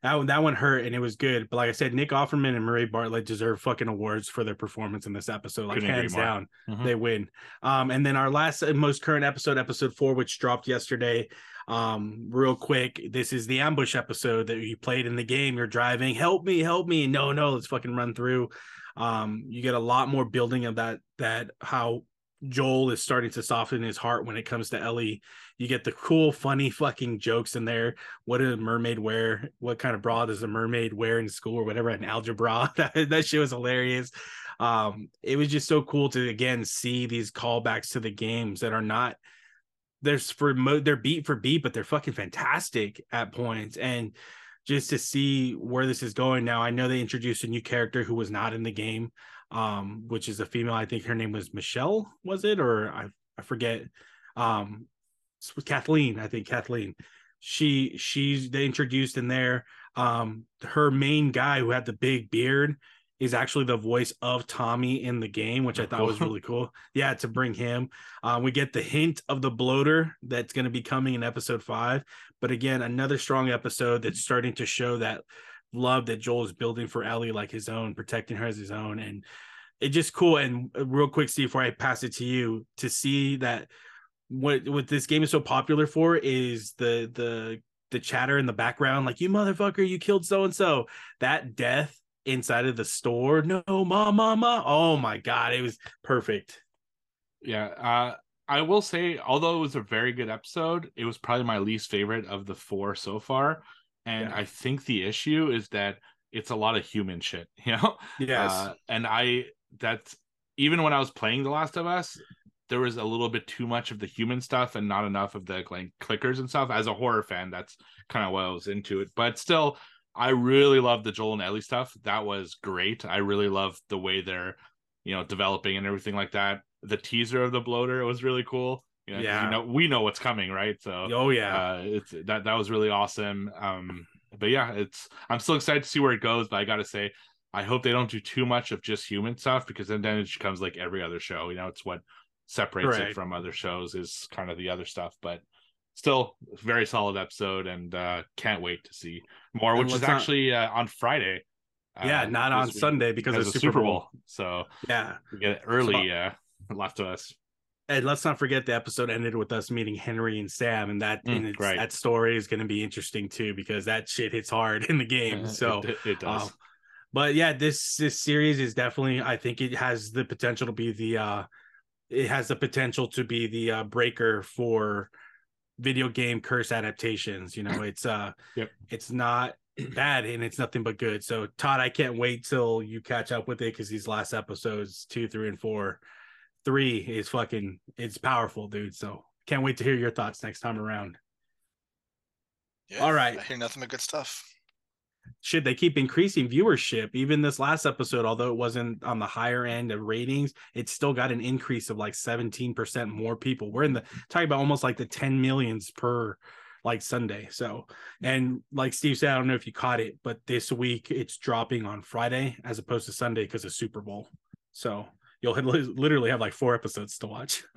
that that one hurt and it was good. But like I said, Nick Offerman and Murray Bartlett deserve fucking awards for their performance in this episode. Like Couldn't hands down, Mhm. they win. Um, and then our last and most current episode, episode four, which dropped yesterday. Um, real quick, this is the ambush episode that you played in the game. You're driving, help me, help me. No, no, let's fucking run through. Um, you get a lot more building of that that how Joel is starting to soften his heart when it comes to Ellie. You get the cool, funny fucking jokes in there. What did a mermaid wear? What kind of bra does a mermaid wear in school or whatever? An algebra. that, that shit was hilarious. Um, it was just so cool to again see these callbacks to the games that are not there's for mo they're beat for beat, but they're fucking fantastic at points. And just to see where this is going now, I know they introduced a new character who was not in the game, um, which is a female. I think her name was Michelle, was it? Or I I forget. Um Kathleen, I think Kathleen. She she's they introduced in there. Um, her main guy who had the big beard is actually the voice of Tommy in the game, which I Oh, thought was really cool. Yeah, to bring him. Um, we get the hint of the bloater that's going to be coming in episode five. But again, another strong episode that's starting to show that love that Joel is building for Ellie like his own, protecting her as his own. And it's just cool. And uh, real quick, Steve, before I pass it to you, to see that what what this game is so popular for is the the the chatter in the background, like you motherfucker, you killed so and so. That death inside of the store, no, ma, ma, ma. Oh my god, it was perfect. Yeah. Uh, I will say, although it was a very good episode, it was probably my least favorite of the four so far. And Yeah. I think the issue is that it's a lot of human shit, you know? Yes, Uh, and I, that's even when I was playing The Last of Us, there was a little bit too much of the human stuff and not enough of the like clickers and stuff. As a horror fan, that's kind of what I was into it. But still, I really love the Joel and Ellie stuff. That was great. I really love the way they're, you know, developing and everything like that. The teaser of the bloater was really cool. You know, Yeah. you know, we know what's coming, right? So oh yeah, uh, it's that that was really awesome. Um, but yeah, it's I'm still excited to see where it goes. But I gotta say, I hope they don't do too much of just human stuff because then then it becomes like every other show. You know, it's what separates Right. it from other shows is kind of the other stuff. But still, very solid episode, and uh, can't wait to see more. And Which is not- actually uh, on Friday. yeah, uh, not on Sunday because, of Super Bowl. So Yeah, we get it early. uh, left to us. And let's not forget the episode ended with us meeting Henry and Sam, and that Mm, and it's, right. that story is going to be interesting too because that shit hits hard in the game. Uh, so it, it does. Um, but yeah, this this series is definitely. I think it has the potential to be the. uh It has the potential to be the uh, breaker for video game curse adaptations. You know, it's uh, Yep. it's not bad and it's nothing but good. So Todd, I can't wait till you catch up with it because these last episodes, two, three, and four, three is fucking. It's powerful, dude. So can't wait to hear your thoughts next time around. Yeah, All right. I hear nothing but good stuff. shit, they keep increasing viewership. Even this last episode, although it wasn't on the higher end of ratings, it still got an increase of like 17% more people. We're in the talking about almost like the 10 millions per like Sunday. So, and like Steve said, I don't know if you caught it, but this week it's dropping on Friday as opposed to Sunday because of Super Bowl. So you'll literally have like four episodes to watch.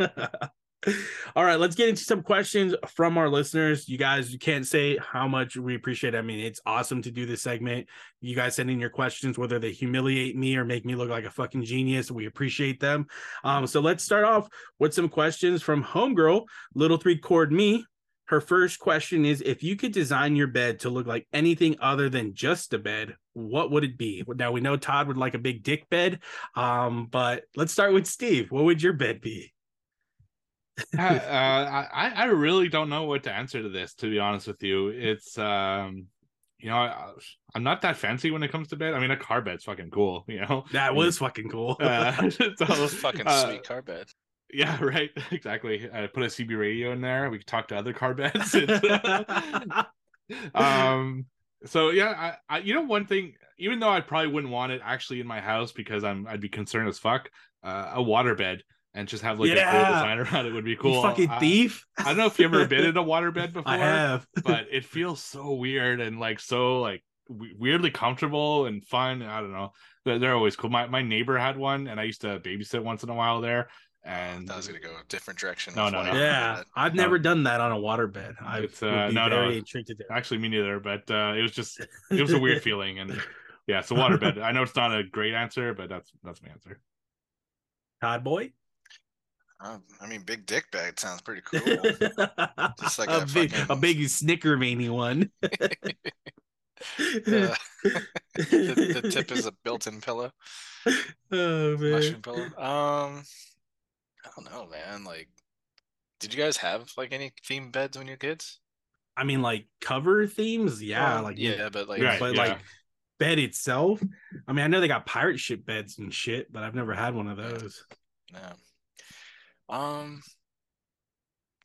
All right, let's get into some questions from our listeners. You guys, you can't say how much we appreciate. it. I mean, it's awesome to do this segment. You guys sending your questions, whether they humiliate me or make me look like a fucking genius. We appreciate them. Um, so let's start off with some questions from Homegirl, Little Three Chord Me. Her first question is if you could design your bed to look like anything other than just a bed, what would it be? Now we know Todd would like a big dick bed. Um, but let's start with Steve. What would your bed be? uh, I I really don't know what to answer to this. To be honest with you, it's um, you know, I, I'm not that fancy when it comes to bed. I mean, a car bed's fucking cool, you know. That was fucking cool. Uh, so, Fucking uh, sweet car bed. Yeah, right. Exactly. Uh, put a CB radio in there. We could talk to other car beds. um. So yeah, I, I you know one thing. Even though I probably wouldn't want it actually in my house because I'm I'd be concerned as fuck. Uh, a water bed and just have like a Yeah. cool design around it would be cool. You fucking I- thief. I don't know if you ever been in a waterbed before, I have. but it feels so weird and like so like weirdly comfortable and fun. I don't know. They're, they're always cool. My my neighbor had one, and I used to babysit once in a while there, and that was gonna go a different direction. No, no, no. Yeah. I've never done that on a waterbed. I It's, uh, no, no. intrigued to actually me neither but uh it was just it was a weird feeling and yeah it's a waterbed i know it's not a great answer but that's that's my answer Todd boy. Um, I mean, big dick bag sounds pretty cool. Just like a, a big, a big snicker many one. Uh, the, the tip is a built-in pillow, oh man. mushroom pillow. Um, I don't know, man. Like, did you guys have like any themed beds when you were kids? I mean, like cover themes, yeah, Well, like yeah, but like, Right, but yeah. like bed itself. I mean, I know they got pirate ship beds and shit, but I've never had one of those. yeah. Um,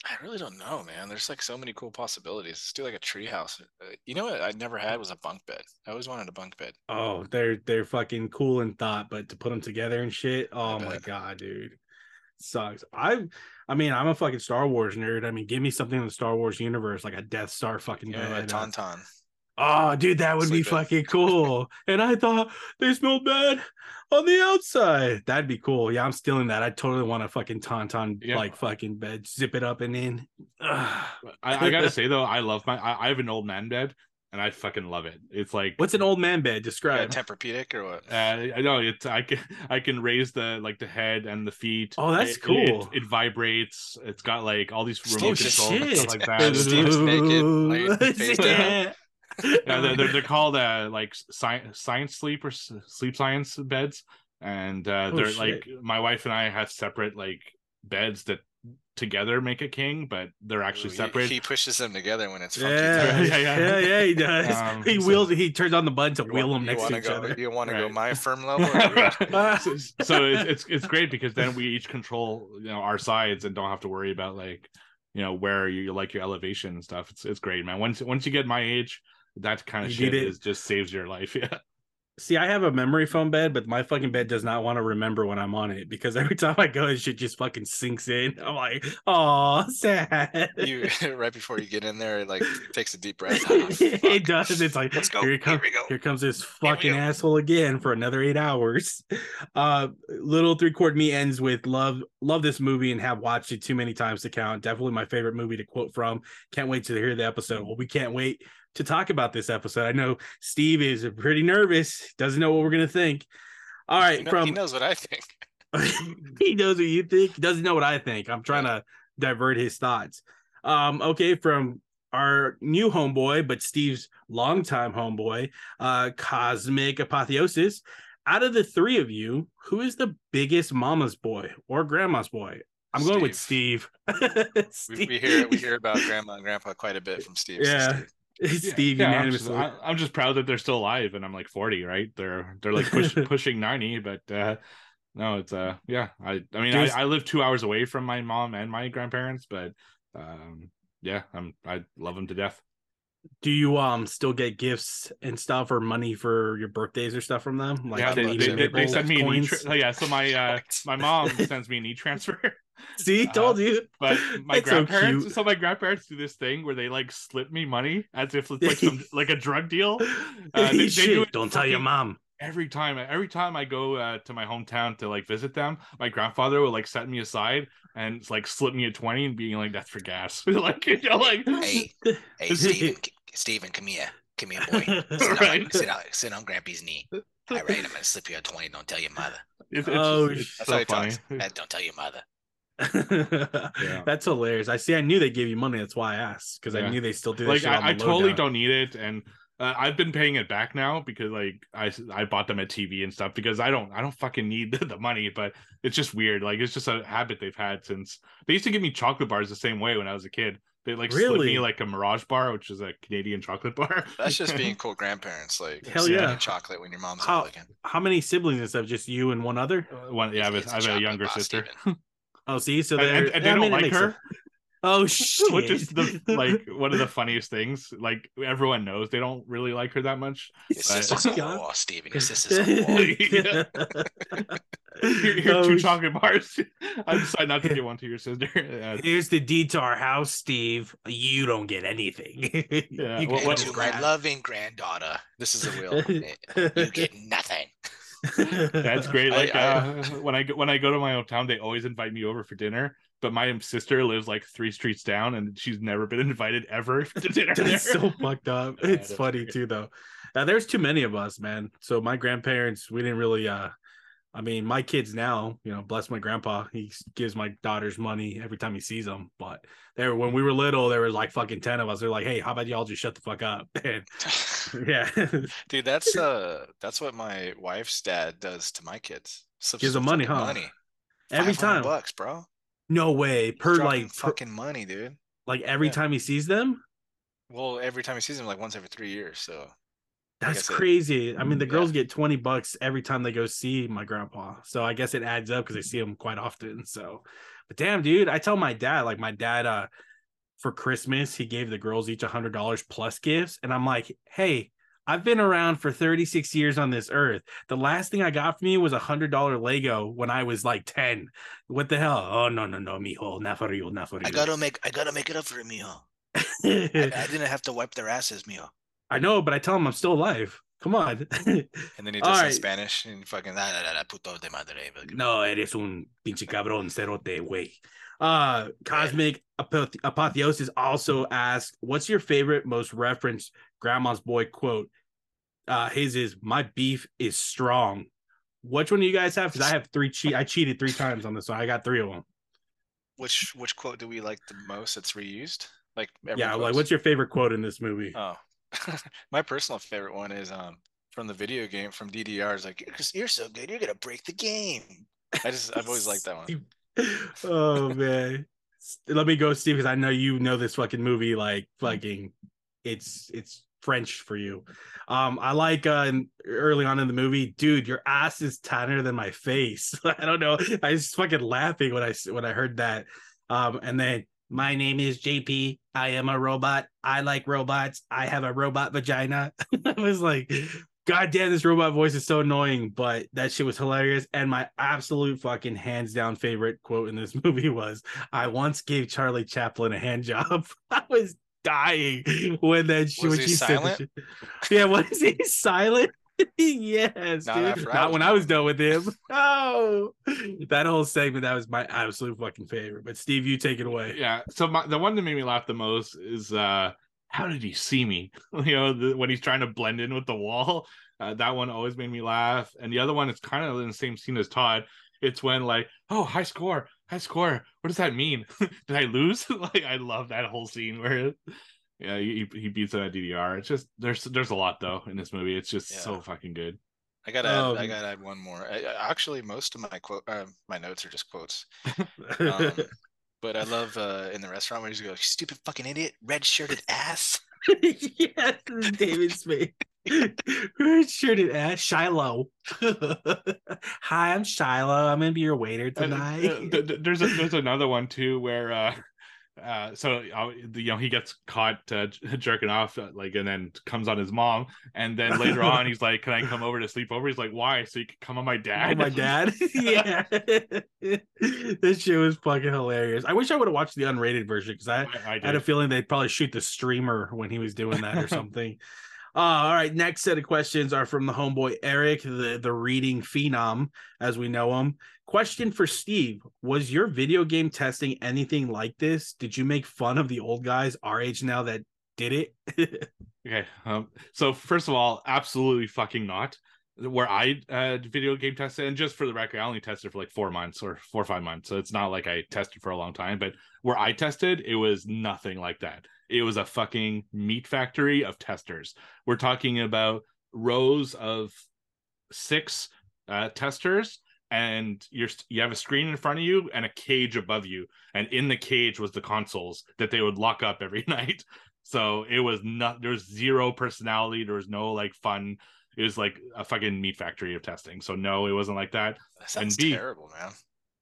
I really don't know, man. There's like so many cool possibilities. Let's do like a tree house. Uh, You know what I never had was a bunk bed. I always wanted a bunk bed. Oh, they're they're fucking cool in thought, but to put them together and shit, oh my bet. god, dude, sucks. I, I mean, I'm a fucking Star Wars nerd. I mean, give me something in the Star Wars universe, like a Death Star fucking know, a tauntaun. Oh, dude, that would be Sleep in. fucking cool. and I thought they smelled bad on the outside. That'd be cool. Yeah, I'm stealing that. I totally want a fucking tauntaun Yeah. like fucking bed. Zip it up and in. I, I gotta say though i love my I, I have an old man bed and i fucking love it it's like What's an old man bed? Describe Yeah, Describe. Tempur-Pedic or what? uh, I know it's I can I can raise the like the head and the feet. Oh, that's It- it- cool. It, vibrates. It's got like all these remote just- controls and stuff shit. like that. Steve's naked, laying face down. Yeah. yeah, they're, they're, they're called uh, like science science sleep or sleep science beds, and uh, Oh, they're shit. like my wife and I have separate like beds that together make a king, but they're actually Ooh, he- separate. He, pushes them together when it's funky. Yeah, time. Yeah, yeah, yeah. yeah, he does. Um, he so- wheels. He turns on the button to wheel want- them next to each go, other. You want to go my firm level? so, so it's, it's it's great because then we each control you know our sides and don't have to worry about like you know where you like your elevation and stuff. It's it's great, man. Once once you get my age, that kind of You shit need it. is just saves your life. Yeah. See, I have a memory foam bed, but my fucking bed does not want to remember when I'm on it because every time I go, it shit just fucking sinks in. I'm like, oh, sad. you right before you get in there, it like takes a deep breath. Ah, it does. It's like Let's go. Here, Here, come, we go. here comes this fucking asshole again for another eight hours. Uh, little three chord me ends with love, love this movie and have watched it too many times to count. Definitely my favorite movie to quote from. Can't wait to hear the episode. Well, we can't wait to talk about this episode. I know Steve is pretty nervous, doesn't know what we're gonna think. All right, He, know- from he knows what I think. he knows what you think. He doesn't know what I think. I'm trying to divert his thoughts. Um, okay, from our new homeboy, but Steve's longtime homeboy, uh, Cosmic Apotheosis. Out of the three of you, who is the biggest mama's boy or grandma's boy? I'm going with Steve. We, Steve. we hear we hear about grandma and grandpa quite a bit from Steve. so Yeah. Steve. Steve Yeah, I'm just. I, I'm just proud that they're still alive, and I'm like 40, right? They're they're like push, pushing 90, but uh no, it's uh yeah. I I mean I, I live two hours away from my mom and my grandparents, but um yeah, I'm I love them to death. Do you um still get gifts and stuff or money for your birthdays or stuff from them? yeah, they, they, they, they send me an e yeah. So my uh my mom sends me an e transfer. See, Uh, told you. But my That's so grandparents, cute. so, my grandparents do this thing where they like slip me money as if it's like some like a drug deal. Uh, they- they do Don't tell your mom. every time every time i go uh, to my hometown to like visit them my grandfather will like set me aside and like slip me a 20 and being like that's for gas like you know like Hey, hey, Steven, Steven, come here, come here, boy. Sit, Right. on, sit, on, sit on Grampy's knee. All right, I'm gonna slip you a twenty. Don't tell your mother. it's, it's, Oh, it's so funny. Eh, don't tell your mother. Yeah. That's hilarious. I see. I knew they gave you money. That's why I asked because I knew they still do like shit I, I totally don't need it and uh, I've been paying it back now because like I I bought them at TV and stuff because I don't I don't fucking need the money but it's just weird like it's just a habit they've had since they used to give me chocolate bars the same way when I was a kid they like slip Really? me like a Mirage bar which is a Canadian chocolate bar That's just being cool grandparents. Like Hell yeah. chocolate when your mom's How- looking. How many siblings and stuff? Just you and one other? Uh, one yeah I have, It's a, a I have a younger sister Steven. Oh, see, so they're and, and they I don't mean, like her sense. Oh shit! which is the like one of the funniest things like everyone knows they don't really like her that much Your Right. sister's a God. war, Steven. Your sister's a war. here, here Oh, two sh- chocolate bars I decided not to give one to your sister Uh, Here's the deed to our house, Steve. You don't get anything. Yeah, You what- get what- to my grab- loving granddaughter. This is a will. you get nothing. That's great. Like I- uh, when I go when I go to my hometown, they always invite me over for dinner. But my sister lives like three streets down, and she's never been invited ever to dinner. That's so fucked up. It's funny too, though. Uh, there's too many of us, man. So my grandparents, we didn't really. uh I mean, my kids now, you know, bless my grandpa. He gives my daughters money every time he sees them. But there, when we were little, there was like fucking ten of us. They're like, "Hey, how about y'all just shut the fuck up?" And yeah, Dude, that's uh that's what my wife's dad does to my kids. Slips Gives them money, huh? Money. every time. bucks, bro. No way. Per like, per, fucking money, dude. like every yeah. time he sees them. Well, every time he sees them, like once every three years. So That's guess it- crazy. I mean, the Yeah. girls get 20 bucks every time they go see my grandpa. So I guess it adds up because they see him quite often. So, but damn, dude, I tell my dad, like, my dad, uh, for Christmas, he gave the girls each a hundred dollars plus gifts. And I'm like, hey, I've been around for 36 years on this earth. The last thing I got from you was a hundred dollar Lego when I was like 10. What the hell? Oh, no, no, no, mijo, not for you, not for you. I gotta make I gotta make it up for it, Mio. I, I didn't have to wipe their asses, Mio. I know, but I tell him I'm still alive. Come on. And then he does in right. Spanish and fucking "Ah, la, la, la, puto de madre. No, eres un pinche cabrón, cerote, güey. Uh, Cosmic Apoth- Apotheosis also asked, "What's your favorite, most referenced Grandma's Boy quote?" Uh, his is, "My beef is strong." Which one do you guys have? Because I have three. Cheat. I cheated three times on this one. I got three of them. Which which quote do we like the most that's reused? Like yeah, like what's your favorite quote in this movie? Oh, my personal favorite one is um from the video game from DDR. Is like you're, you're so good, you're gonna break the game. I just I've always liked that one. oh man, let me go, Steve, because I know you know this fucking movie like fucking. It's it's French for you. Um, I like uh early on in the movie, dude, your ass is tanner than my face. I don't know. I was fucking laughing when I when I heard that. Um, and then my name is JP. I am a robot. I like robots. I have a robot vagina. I was like, God damn, this robot voice is so annoying, but that shit was hilarious. And my absolute fucking hands down favorite quote in this movie was, I once gave Charlie Chaplin a hand job. I was dying when that shit Was when he she said silent? shit. Yeah, what is he silent? yes, Not dude. Not when. I was done with him. Oh, that whole segment that was my absolute fucking favorite. But Steve, you take it away. yeah so my, the one that made me laugh the most is uh how did he see me you know the, when he's trying to blend in with the wall uh, that one always made me laugh and the other one is kind of in the same scene as todd it's when like oh high score high score what does that mean did i lose like i love that whole scene where yeah he, he beats it at ddr it's just there's there's a lot though in this movie it's just so fucking good I gotta add, I Um, gotta add one more. I, I- actually, most of my quote uh, my notes are just quotes. Um, but I love uh, in the restaurant where he's go, "Stupid fucking idiot, red shirted ass." yes, David Spade. Red shirted ass, Shiloh. Hi, I'm Shiloh. I'm gonna be your waiter Uh, tonight. uh, th- th- there's a, there's another one too where uh so uh, you know he gets caught uh, jerking off uh, like and then comes on his mom and then later on he's like can i come over to sleep over he's like why so you can come on my dad Oh, my dad. yeah. this shit was fucking hilarious. I wish I would have watched the unrated version because I, I I had a feeling they'd probably shoot the streamer when he was doing that or something. Uh, all right, next set of questions are from the homeboy Eric, the the reading phenom, as we know him. Question for Steve: Was your video game testing anything like this? Did you make fun of the old guys our age now that did it? okay um so first of all absolutely fucking not where i uh video game tested and just for the record i only tested for like four months or four or five months so it's not like i tested for a long time but where i tested it was nothing like that it was a fucking meat factory of testers. We're talking about rows of six uh testers and you're you have a screen in front of you and a cage above you. And in the cage was the consoles that they would lock up every night. So it was not there was zero personality. There was no like fun. It was like a fucking meat factory of testing. So no it wasn't like that. That sounds B, terrible, man.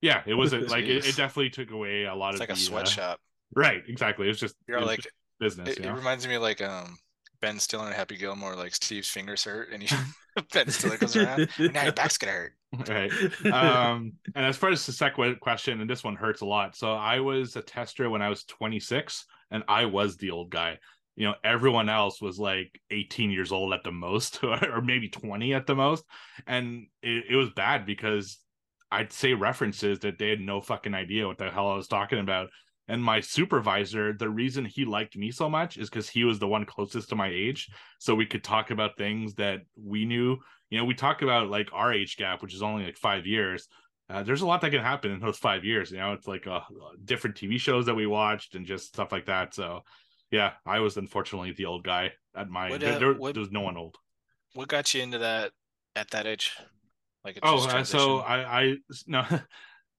yeah it was a, like it, it definitely took away a lot It's of like a the, uh, sweatshop. Right exactly it was just You're it like, just business it, you it reminds me of like um Ben Stiller and Happy Gilmore, like Steve's fingers hurt, and he Ben Stiller comes around. Now your back's gonna hurt. right um and as far as the second question and this one hurts a lot so i was a tester when i was 26 and i was the old guy you know everyone else was like 18 years old at the most or maybe 20 at the most and it, it was bad because i'd say references that they had no fucking idea what the hell i was talking about and my supervisor the reason he liked me so much is because he was the one closest to my age so we could talk about things that we knew you know we talk about like our age gap which is only like five years uh, there's a lot that can happen in those five years you know it's like uh, different tv shows that we watched and just stuff like that so yeah, I was unfortunately the old guy at my. What, there, uh, there, what- there was no one old. What got you into that at that age? Like Oh, uh, so? I, I no,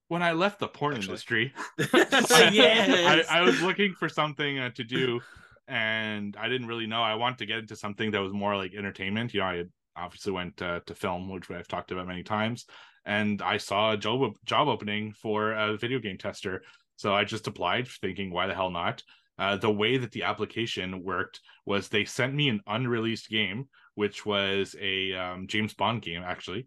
when I left the porn Actually. industry, yes. I, I was looking for something uh, to do, and I didn't really know. I wanted to get into something that was more like entertainment. You know, I had obviously went uh, to film, which I've talked about many times, and I saw a job job opening for a video game tester. So I just applied, thinking, why the hell not? Uh, the way that the application worked was they sent me an unreleased game, which was a um, James Bond game, actually.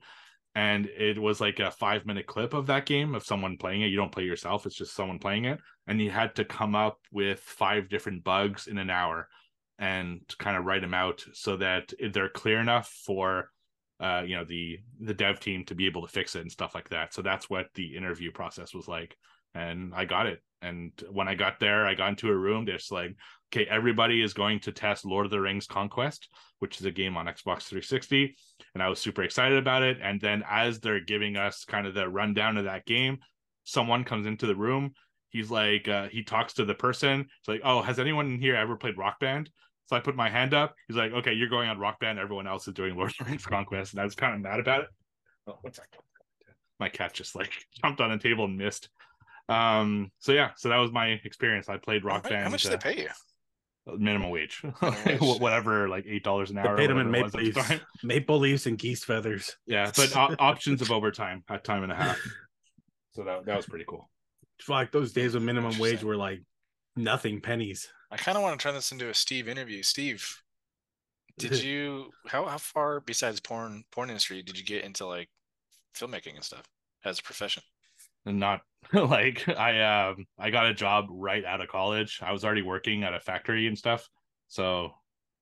And it was like a five minute clip of that game of someone playing it. You don't play yourself, it's just someone playing it. And you had to come up with five different bugs in an hour and kind of write them out so that they're clear enough for uh, you know the the dev team to be able to fix it and stuff like that. So that's what the interview process was like and I got it. And when I got there, I got into a room. There's like, okay, everybody is going to test Lord of the Rings Conquest, which is a game on Xbox 360. And I was super excited about it. And then as they're giving us kind of the rundown of that game, someone comes into the room. He's like, uh, he talks to the person. It's like, oh, has anyone in here ever played Rock Band? So I put my hand up. He's like, okay, you're going on Rock Band. Everyone else is doing Lord of the Rings Conquest. And I was kind of mad about it. Oh, what's that? My cat just like jumped on a table and missed. Um, so yeah, so that was my experience. I played Rock How- Band. How much uh, did they pay you? minimum wage, wage. Whatever, like eight dollars an hour. or paid him in maple was leaves, maple leaves and geese feathers. Yeah, but o- options of overtime at time and a half. So that that was pretty cool. It's like those days of minimum wage Interesting. were like nothing pennies. I kind of want to turn this into a Steve interview. Steve, did you how how far besides porn porn industry did you get into like filmmaking and stuff as a profession? And not like I um I got a job right out of college. I was already working at a factory and stuff. So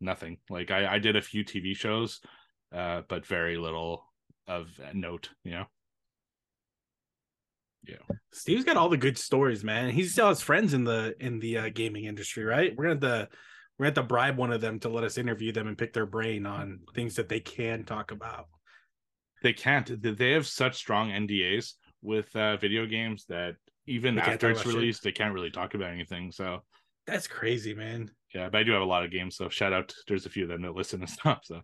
nothing. Like I, I did a few TV shows, uh, but very little of note, you know. Yeah. Steve's got all the good stories, man. He still has friends in the in the uh, gaming industry, right? We're gonna have to we're gonna have to bribe one of them to let us interview them and pick their brain on things that they can talk about. they can't they have such strong ndas with uh, video games that even They can't after it's about shit. released they can't really talk about anything so That's crazy, man. yeah but i do have a lot of games so shout out there's a few of them that listen and stuff so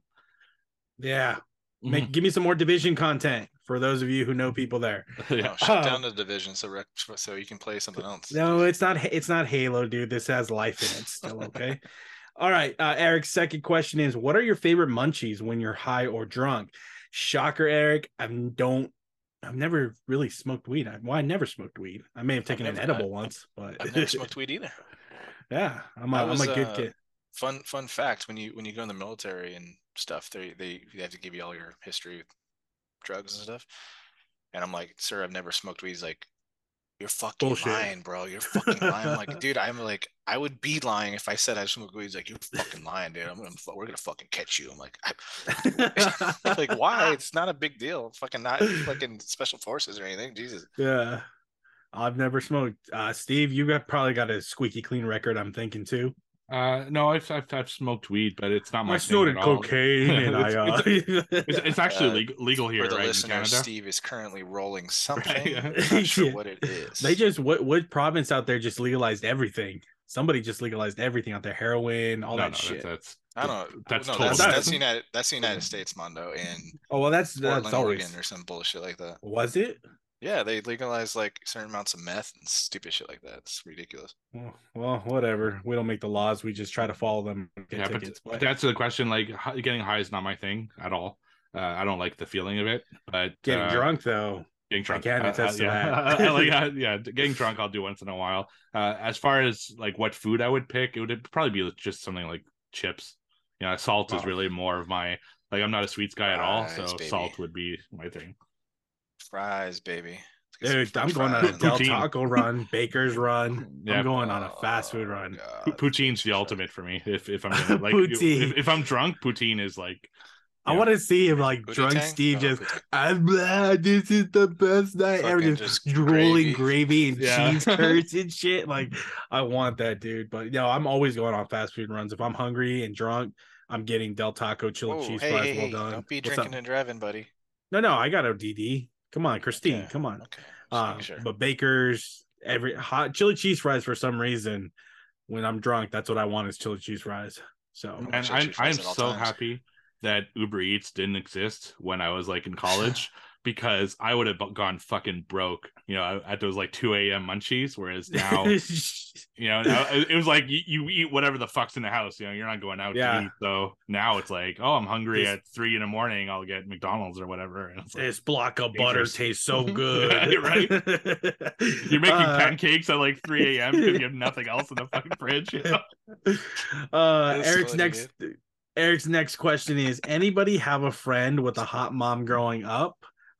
Yeah. Make give me some more division content for those of you who know people there. yeah. Oh, shut Oh. down the division so rec- so you can play something else. No, it's not it's not Halo, dude. This has life in it still, okay? All right. Uh Eric's second question is what are your favorite munchies when you're high or drunk? Shocker, Eric. I don't I've never really smoked weed. I, well, I never smoked weed. I may have taken an edible I- once, but I've never smoked weed either. yeah, I'm a, I I'm a good uh, kid. Fun fun fact: when you when you go in the military and stuff, they they they have to give you all your history with drugs and stuff. And I'm like, sir, I've never smoked weed. He's like, you're fucking Bullshit. lying, bro. You're fucking lying. I'm like, dude, I'm like, I would be lying if I said I smoked weed. He's like, you're fucking lying, dude. I'm gonna, we're gonna fucking catch you. I'm like, I, like, why? It's not a big deal. Fucking not fucking special forces or anything. Jesus. yeah. I've never smoked. Uh Steve, you got probably got a squeaky clean record, I'm thinking too. Uh no I've, I've i've smoked weed but it's not my I thing snorted cocaine and I uh, it's, it's actually Uh, legal, legal here For the right in listener, canada Steve is currently rolling something. yeah. Not sure Yeah. what it is. They just what what province out there just legalized everything? Somebody just legalized everything out there, heroin, all no, that no, shit. That's, I don't know. That's no, total that's, that's the United. That's the United States, Mondo, and oh well, that's that's always Oregon, or some bullshit like that. was it? Yeah, they legalized like certain amounts of meth and stupid shit like that. It's ridiculous. Well, well, whatever. We don't make the laws. We just try to follow them. and Get yeah, but, tickets. but that's the question. Like getting high is not my thing at all. Uh, I don't like the feeling of it. But getting uh, drunk though. getting drunk. I can uh, attest to yeah. that. Like, uh, yeah, getting drunk I'll do once in a while. Uh, as far as like what food I would pick, it would probably be just something like chips. You know, salt is Oh. really more of my like. I'm not a sweets guy at all, so baby. salt would be my thing. Fries, baby. Dude, I'm french going on a. Del Poutine. Taco run, Baker's run. Yeah. I'm going on a fast food Oh, run. God. Poutine's the ultimate for me. If if I'm gonna, like Poutine. if, if I'm drunk, poutine is like I Yeah. want to see him like Pootie drunk Tang? Steve Oh, just, I'm glad this is the best night ever. Fucking Just, just drooling gravy. gravy and Yeah. cheese curds and shit. Like, I want that, dude. But you no, I'm always going on fast food runs. If I'm hungry and drunk, I'm getting Del Taco chili Whoa, cheese hey, fries. hey, well hey, done. Don't be What's drinking up? and driving, buddy. No, no, I got a DD. Come on, Christine. Okay, Come on. Okay. Uh, sure. But Baker's every hot chili cheese fries for some reason. When I'm drunk, that's what I want is chili cheese fries. So and I'm I'm so times. happy that Uber Eats didn't exist when I was like in college because I would have gone fucking broke, you know, at those like 2 a.m. munchies. Whereas now, you know, it it was like you, you eat whatever the fuck's in the house, you know, you're not going out Yeah. to eat. So now it's like, oh, I'm hungry This- at three in the morning, I'll get McDonald's or whatever. And it's like, this block of butter tastes so good. Yeah, right? you're making Uh, pancakes at like 3 a.m. because you have nothing else in the fucking fridge. You know? uh Eric's funny, next Eric's next question is anybody have a friend with a hot mom growing up?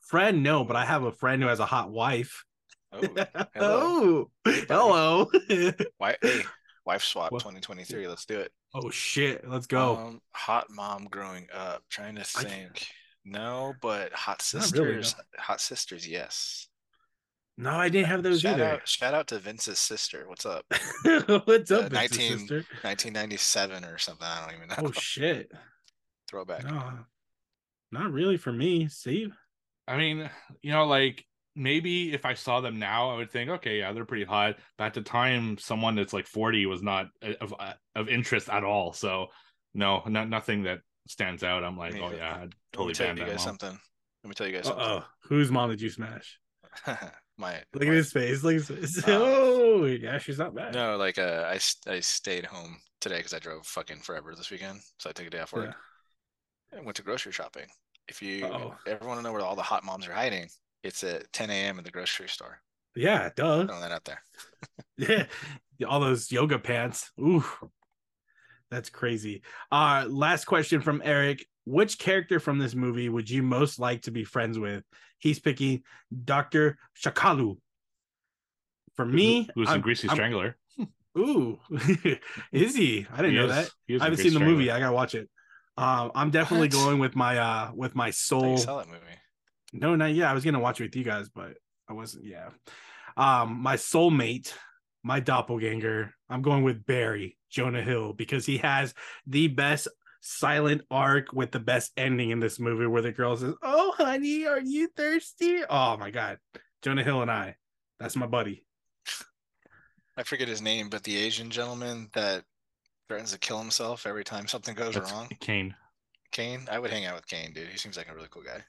Friend, no, but I have a friend who has a hot wife. Oh, hello. Oh, hello. Why, hey, wife swap What? 2023. Let's do it. oh shit, let's go. Um, hot mom growing up. Trying to think. No, but hot Not really, sisters. Hot sisters. Yes. no, I didn't have those shout either. out! Shout out to Vince's sister. What's up? What's up, Uh, Vince's 19 sister? 1997 or something. I don't even know. Oh shit. Throwback. No, not really for me. See, I mean, you know, like maybe if I saw them now, I would think, okay, yeah, they're pretty hot. But at the time, someone that's like 40 was not uh, of uh, of interest at all. So no, not nothing that stands out. I'm like, Me oh yeah, I'd Let me totally tell you guys mom. something. Let me tell you guys uh something. oh, whose mom did you smash? My Look at his face. Look at his face. Uh, oh, yeah, she's not bad. No, like uh, I s- I stayed home today because I drove fucking forever this weekend, so I took a day off work. Yeah. I went to grocery shopping. If you Uh-oh. ever want to know where all the hot moms are hiding, it's at 10 a.m. in the grocery store. Yeah, duh. Throwing that out there. Yeah, all those yoga pants. Ooh, that's crazy. Uh, last question from Eric: Which character from this movie would you most like to be friends with? He's picking Doctor Shakalu. For me, who's in Greasy I'm- Strangler? Ooh, is he? I didn't He know is- that. I haven't seen the movie. I gotta watch it. Um, I'm definitely What? going with my uh with my soul. you saw that movie. No, not yet. I was gonna watch it with you guys, but I wasn't. Yeah. Um, my soulmate, my doppelganger. I'm going with Barry Jonah Hill because he has the best silent arc with the best ending in this movie, where the girl says, "Oh, honey, are you thirsty?" Oh my god, Jonah Hill and I. That's my buddy. I forget his name, but the Asian gentleman that threatens to kill himself every time something goes That's wrong. Kane. Kane. I would hang out with Kane, dude. He seems like a really cool guy.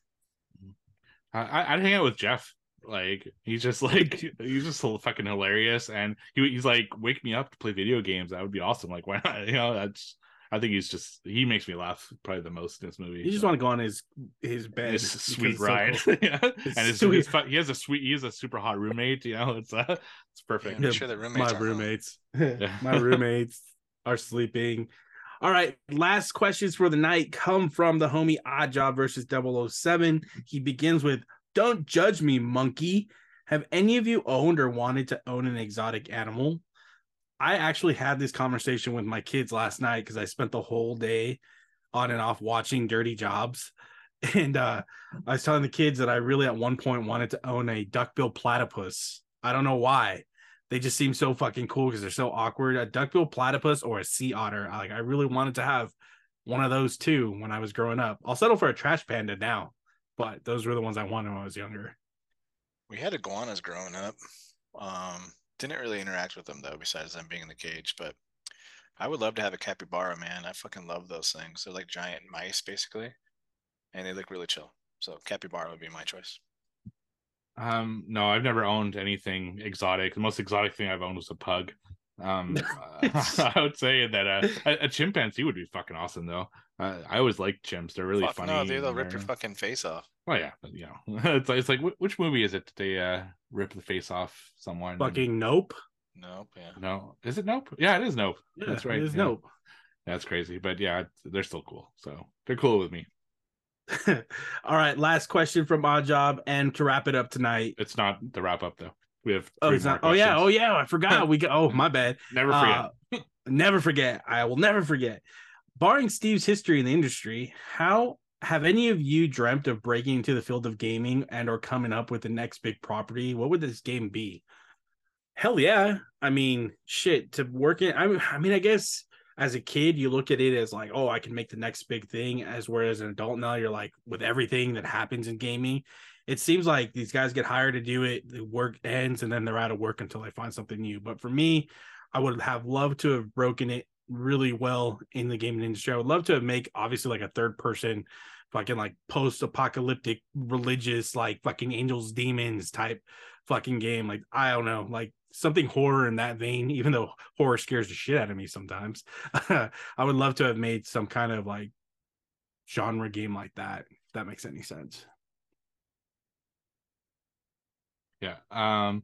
I, I- I'd hang out with Jeff. Like he's just like he's just so fucking hilarious, and he, he's like, "Wake me up to play video games." That would be awesome. Like, why not? You know, that's. I think he's just he makes me laugh probably the most in this movie. You just so. want to go on his his bed. His sweet it's so ride, cool. yeah. And his, sweet. his fu- he has a sweet, he has a super hot roommate. You know, it's uh, it's perfect. I'm sure the roommates my roommates my roommates are sleeping. All right last questions for the night come from the homie odd job versus 007 he begins with don't judge me monkey. Have any of you owned or wanted to own an exotic animal? I actually had this conversation with my kids last night because i spent the whole day on and off watching dirty jobs. And uh i was telling the kids that i really at one point wanted to own a duckbill platypus. I don't know why they just seem so fucking cool because they're so awkward. A duckbill platypus or a sea otter. I- Like I really wanted to have one of those too when I was growing up. I'll settle for a trash panda now, but those were the ones I wanted when I was younger. We had iguanas growing up. Um, didn't really interact with them though, besides them being in the cage. But I would love to have a capybara, man. I fucking love those things. They're like giant mice, basically, and they look really chill. So capybara would be my choice. Um, no, I've never owned anything exotic. The most exotic thing I've owned was a pug. Um, I would say that uh, a, a chimpanzee would be fucking awesome though. Uh, I always like chimps; they're really Fuck funny. no, dude, they'll rip your fucking face off. Oh yeah, but, you know, it's like, it's like which movie is it? That they uh rip the face off someone? and- Fucking nope. Nope. Yeah. no, is it Nope? Yeah, it is Nope. Yeah, That's right. It is yeah. nope. That's crazy, but yeah, they're still cool. So they're cool with me. All right, last question from Odd Job, and to wrap it up tonight. It's not the wrap up though. We have Oh, it's not. Oh yeah. Oh yeah. I forgot. We go. Oh my bad. Never forget. Uh, never forget. I will never forget. Barring Steve's history in the industry, how have any of you dreamt of breaking into the field of gaming and or coming up with the next big property? What would this game be? Hell yeah. I mean, shit, to work in I I mean, I guess as a kid, you look at it as like, oh, I can make the next big thing. As whereas an adult now, you're like, with everything that happens in gaming, it seems like these guys get hired to do it, the work ends, and then they're out of work until they find something new. But for me, I would have loved to have broken it really well in the gaming industry. I would love to make obviously like a third person fucking like post apocalyptic religious like fucking angels demons type fucking game. Like I don't know, like something horror in that vein, even though horror scares the shit out of me sometimes. I would love to have made some kind of like genre game like that, if that makes any sense. Yeah. Um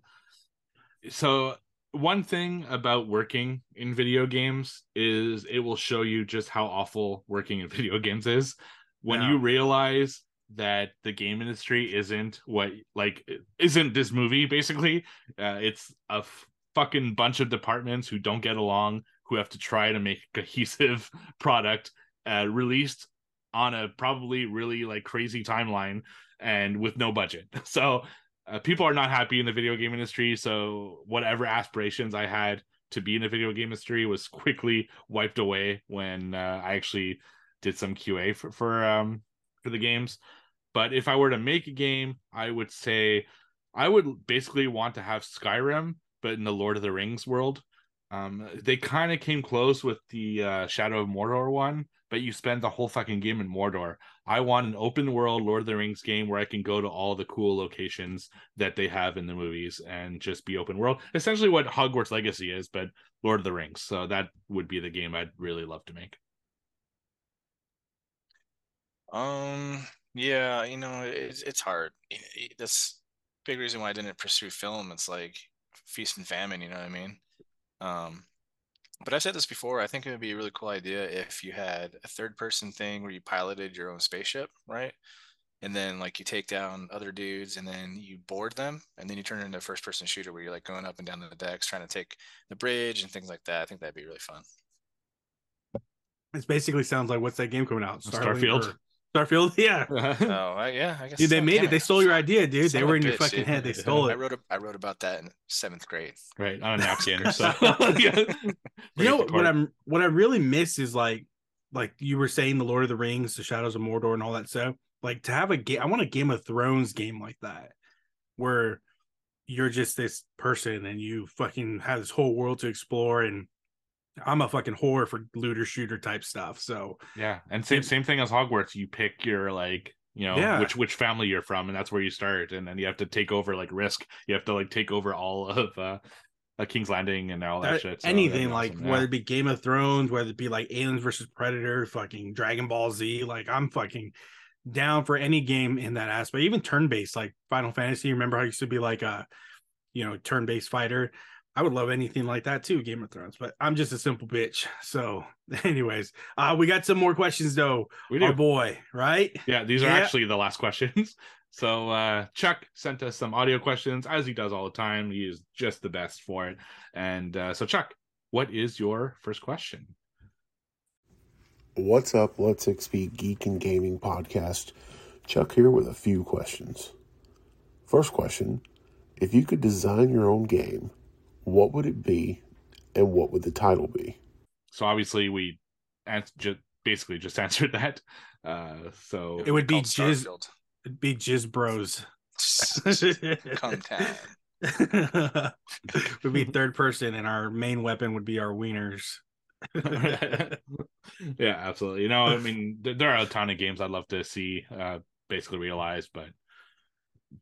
so one thing about working in video games is it will show you just how awful working in video games is when Yeah. you realize that the game industry isn't what like isn't this movie basically. Uh, it's a f- fucking bunch of departments who don't get along who have to try to make a cohesive product uh, released on a probably really like crazy timeline and with no budget. So uh, people are not happy in the video game industry so whatever aspirations i had to be in the video game industry was quickly wiped away when uh, i actually did some qa for, for um for the games but if i were to make a game i would say i would basically want to have skyrim but in the lord of the rings world um they kind of came close with the uh, shadow of mordor one but you spend the whole fucking game in mordor I want an open world Lord of the Rings game where I can go to all the cool locations that they have in the movies and just be open world. Essentially what Hogwarts Legacy is, but Lord of the Rings. So that would be the game I'd really love to make. Um, yeah, you know, it's it's hard. I- I- That's big reason why I didn't pursue film. It's like feast and famine, you know what I mean? Um, but I've said this before. I think it would be a really cool idea if you had a third person thing where you piloted your own spaceship, right? And then like you take down other dudes and then you board them and then you turn it into a first person shooter where you're like going up and down the decks trying to take the bridge and things like that. I think that'd be really fun. It basically sounds like what's that game coming out? Starfield. or- Starfield, yeah. Oh, I, yeah, I guess Dude, they so. made Damn it. They stole your idea, dude. Son they were a in your bitch, fucking dude. head. They stole it. I wrote a, I wrote about that in seventh grade. right on a napkin. so yeah. You know Break what. I'm what I really miss is like like you were saying the Lord of the Rings, the Shadows of Mordor, and all that stuff. Like to have a game, I want a Game of Thrones game like that, where you're just this person and you fucking have this whole world to explore. And I'm a fucking whore for looter shooter type stuff. So Yeah, and same same thing as Hogwarts. You pick your like you know Yeah. which which family you're from, and that's where you start, and then you have to take over like Risk. You have to like take over all of uh, uh King's Landing and all that that- shit. So anything like awesome, yeah. whether it be Game of Thrones, whether it be like Aliens versus Predator, fucking Dragon Ball Z, like I'm fucking down for any game in that aspect, even turn based, like Final Fantasy. Remember how it used to be like a you know turn based fighter? I would love anything like that too, Game of Thrones. But I'm just a simple bitch. So, anyways, uh, we got some more questions though. we do. Our boy, right? Yeah, these are Yeah. actually the last questions. So uh Chuck sent us some audio questions as he does all the time. He is just the best for it. And uh so Chuck, what is your first question? What's up, Let's XP Geek and Gaming Podcast? Chuck here with a few questions. First question If you could design your own game, what would it be and what would the title be? So obviously we ans- just basically just answered that. Uh so It would be Jizz- Starfield. It'd be Jizz Bros. Come time. would be third person, and our main weapon would be our wieners. yeah, absolutely. You know, I mean, there are a ton of games I'd love to see uh basically realized, but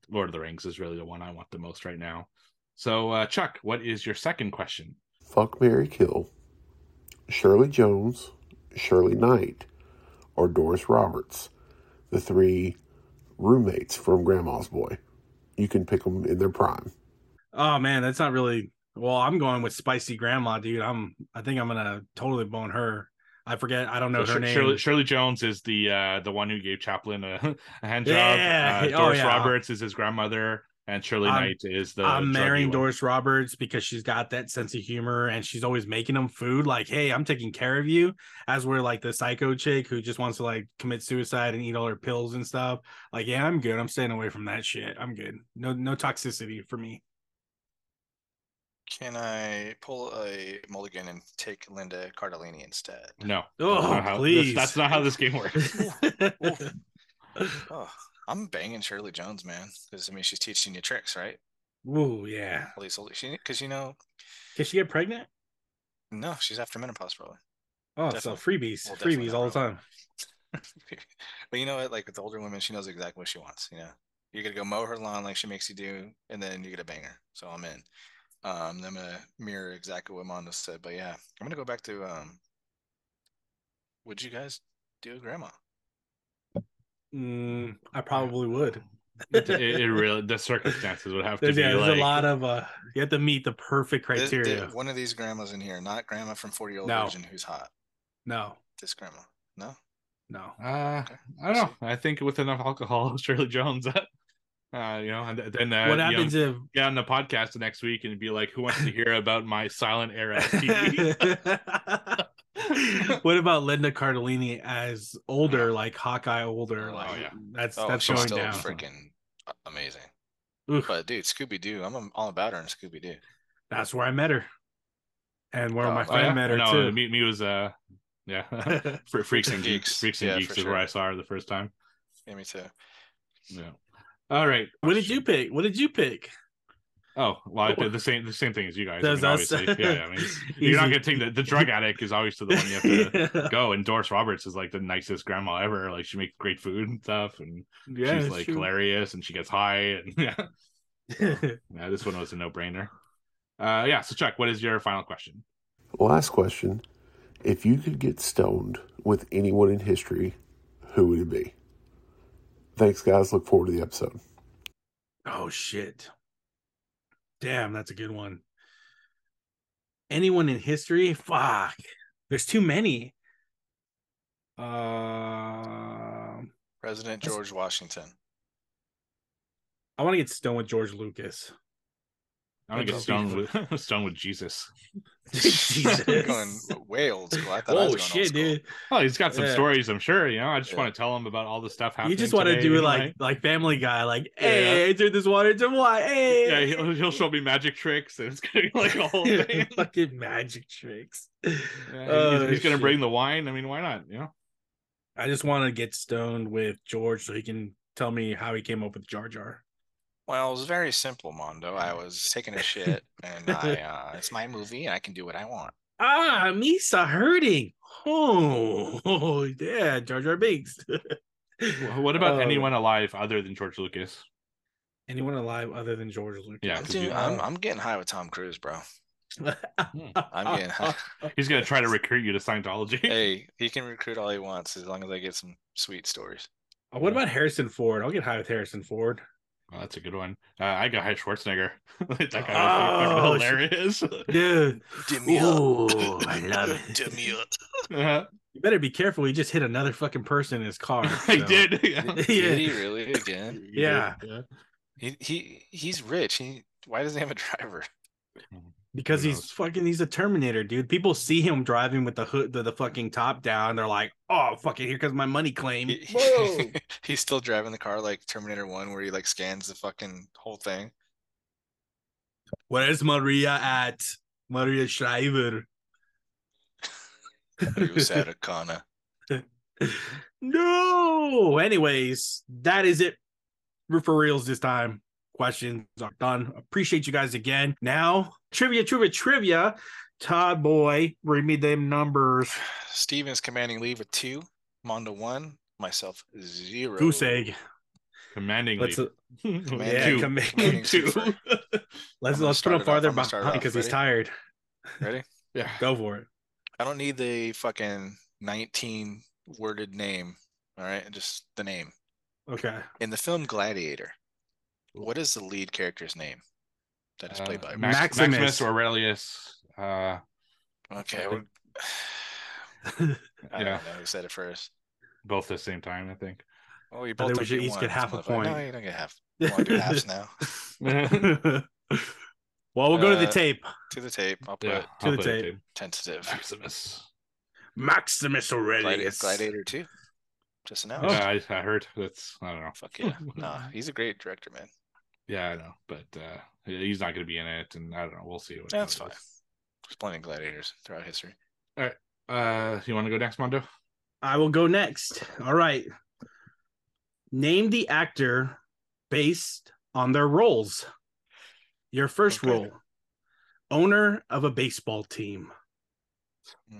Lord of the Rings is really the one I want the most right now. So, uh Chuck, what is your second question? Fuck Mary Kill, Shirley Jones, Shirley Knight, or Doris Roberts, the three roommates from Grandma's Boy. You can pick them in their prime. Oh man, that's not really. Well, I'm going with spicy grandma, dude. I'm. I think I'm gonna totally bone her. I forget. I don't know So her Sh- name. Shirley, Shirley Jones is the uh the one who gave Chaplin a, a hand Yeah. job. Uh, Oh, Doris yeah. Roberts is his grandmother, and Shirley I'm- Knight is the. I'm marrying one. Doris Roberts because she's got that sense of humor and she's always making them food. Like, hey, I'm taking care of you. As we're like the psycho chick who just wants to like commit suicide and eat all her pills and stuff. Like, yeah, I'm good. I'm staying away from that shit. I'm good. No, no toxicity for me. Can I pull a mulligan and take Linda Cardellini instead? No, Oh, that's not how, please. That's, that's not how this game works. Oh, I'm banging Shirley Jones, man. Because I mean, she's teaching you tricks, right? Ooh, yeah. At least, because you know, Can she get pregnant? no, she's after menopause probably. Oh, Definitely. so freebies, Well, freebies all the time. but you know what? Like with the older women, she knows exactly what she wants. You know, you're gonna go mow her lawn like she makes you do, and then you're gonna bang her. So I'm in. Um, I'm gonna mirror exactly what Mondo said. But yeah, I'm gonna go back to um. Would you guys do a grandma? Mm, I probably would. it, it really the circumstances would have to There's, be yeah, there's like a lot of uh you have to meet the perfect This- the- criteria. one of these grandmas in here, not grandma from 40 year old No. virgin who's hot. no, This grandma. No. no. Uh, Okay. I don't know. I think with enough alcohol, Shirley Jones, uh, you know, and then uh, what you know, happens if get on the podcast the next week and be like, "Who wants to hear about my silent era TV?" what about Linda Cardellini as older, like Hawkeye older? Oh, Like yeah. that's Oh, that's she's going still down. freaking amazing. Oof, But dude, Scooby Doo, I'm all about her in Scooby Doo. that's where I met her, and where Oh, my oh, friend yeah? met her no, too. me, me was uh, yeah, Fre- freaks and geeks. Freaks and Yeah, geeks for is where. I saw her the first time. Yeah, me too. Yeah. All right. what did you pick? What did you pick? Oh, well, the same the same thing as you guys. I mean, obviously, yeah, yeah. I mean, you're not Easy. gonna take the, the drug addict is always to the one you have to go. And Doris Roberts is like the nicest grandma ever. Like she makes great food and stuff, and yeah, she's like true. hilarious, and she gets high. And yeah, yeah, this one was a no brainer. Uh, yeah. So Chuck, what is your final question? Last question. If you could get stoned with anyone in history, who would it be? Thanks, guys. Look forward to the episode. Oh shit. Damn, that's a good one. Anyone in history? Fuck. There's too many. Um President George Washington. I want to get stoned with George Lucas. I'm gonna get That'd stoned with stoned with Jesus. Jesus. You're going way old school. I thought I was Oh going shit, dude. Oh, he's got some Yeah. stories, I'm sure. You know, I just Yeah. want to tell him about all the stuff happening. You just want to do it and, like like Family Guy, like, hey, Yeah. turn this water to wine. Hey, yeah, he'll, he'll show me magic tricks, and it's gonna be like a whole thing. fucking magic tricks. Yeah, Oh, he's, he's oh, gonna bring the wine. I mean, why not? You know. I just want to get stoned with George so he can tell me how he came up with Jar Jar. Well, it was very simple, Mondo. I was taking a shit, and I uh, it's my movie, and I can do what I want. Ah, Misa hurting. Oh, oh yeah, Jar Jar Binks. Wh- What about Oh. anyone alive other than George Lucas? Anyone alive other than George Lucas? Yeah, I'm, 'cause doing- you- I'm, I'm getting high with Tom Cruise, bro. I'm getting high. He's gonna try to recruit you to Scientology. hey, he can recruit all he wants as long as I get some sweet stories. Oh, what about Harrison Ford? I'll get high with Harrison Ford. Oh, that's a good one. Uh, I got High Schwarzenegger. that guy Oh, was shit. hilarious. Dude. Dim me up. Oh, I love it. Dim me up. Uh, You better be careful. He just hit another fucking person in his car. I did. Yeah. Did he really again? Did, Yeah. yeah. He he he's rich. He why doesn't he have a driver? Because he's fucking he's a Terminator, dude. People see him driving with the hood the, the fucking top down. They're like, oh fucking here comes my money claim. He- he's still driving the car like Terminator One, where he like scans the fucking whole thing. Where's Maria at? Maria Shriver. You Sarah Connor. no. Anyways, that is it for reals this time. Questions are done. Appreciate you guys again. Now, trivia, trivia, trivia. Todd boy, read me them numbers. Steven's commanding leave with two. Mondo one. Myself zero. Goose egg. Commanding Let's lead. Uh, yeah, Two. Commanding two. Let's let's put him farther I'm gonna start it behind because he's tired. Ready? yeah. Go for it. I don't need the fucking 19 worded name. All right, just the name. Okay. In the film Gladiator, what is the lead character's name that is Uh, played by? Max- Maximus. Maximus Aurelius. Uh, okay, I I Yeah. don't know who said it first. Both at the same time, I think. Oh, you I both think we should get each get half a motherfucker. point. No, you don't get half. You want to do halves now? well, we'll go to the Uh, tape. to the tape. I'll put Yeah, to I'll the put it tape. to tentative. Maximus. Maximus Gladi- Aurelius. Gladiator too. Just announced. Yeah, I, I heard that's I don't know. Fuck yeah. Nah, he's a great director, man. Yeah, I know, but uh he's not going to be in it, and I don't know. We'll see. What That's how it fine. is. There's plenty of gladiators throughout history. All right. Uh, you want to go next, Mondo? I will go next. All right. Name the actor based on their roles. Your first Okay. role owner of a baseball team. Hmm.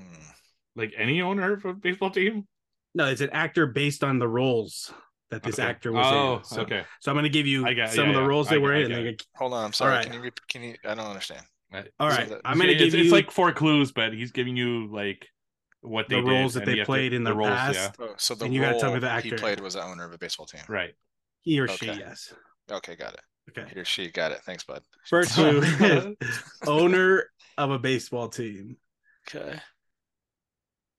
Like any owner of a baseball team? No, it's an actor based on the roles that this Okay. actor was oh, in. So, okay. so I'm going to give you I got- some yeah, of the roles I they get- were I in. get and Hold on, I'm sorry. right. Can you? rep- Can you? I don't understand. Uh, All right. So right. that- I'm going to it's, give it's you like four clues, but he's giving you like what The roles did, that they you have to- played in the roles, past. Oh, so the And you gotta role tell me the he actor. played was the owner of a baseball team. Right. he or she, yes. Okay, got it. Okay. He or she got it. Thanks, bud. First clue owner of a baseball team, Okay.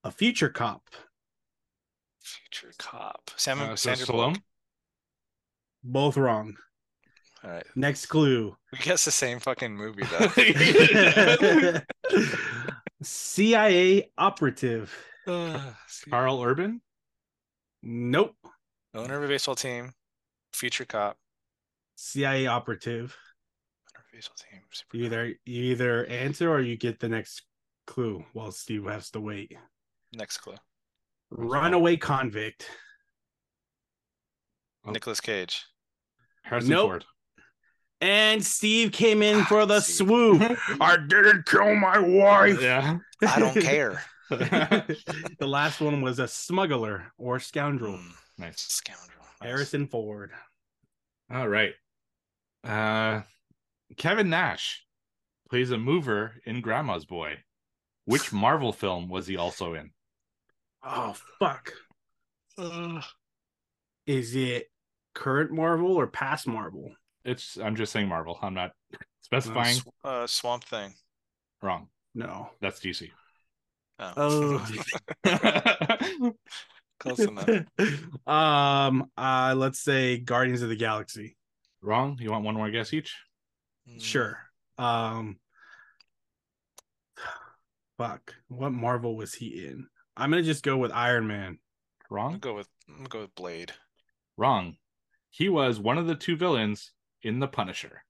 a future cop, Future cop. Sam Uh, so Sandra Stallone? Bullock. both wrong. All right. Next clue. We guess the same fucking movie though. CIA operative. Uh, Karl Urban? Nope. owner of a baseball team. Future cop. CIA operative. Owner of a baseball team. super You either you either answer or you get the next clue while Steve has to wait. Next clue. Runaway convict. Oh. Nicolas Cage. Harrison Nope. Ford. And Steve came in Ah, for the Steve. swoop. I didn't kill my wife. Yeah. I don't care. the last one was a smuggler or scoundrel. Hmm, nice. scoundrel. Nice. Harrison Ford. All right. Uh Kevin Nash plays a mover in Grandma's Boy. Which Marvel film was he also in? Oh fuck. Ugh. Is it current Marvel or past Marvel? It's I'm just saying Marvel. I'm not Uh, specifying. Sw- uh, Swamp Thing. Wrong. No. That's DC. Oh. Oh. Close enough. um uh let's say Guardians of the Galaxy. Wrong. You want one more guess each? Mm, Sure. Um fuck. What Marvel was he in? I'm gonna just go with Iron Man. I'm Wrong. go with I'm gonna go with Blade. Wrong. He was one of the two villains in The Punisher.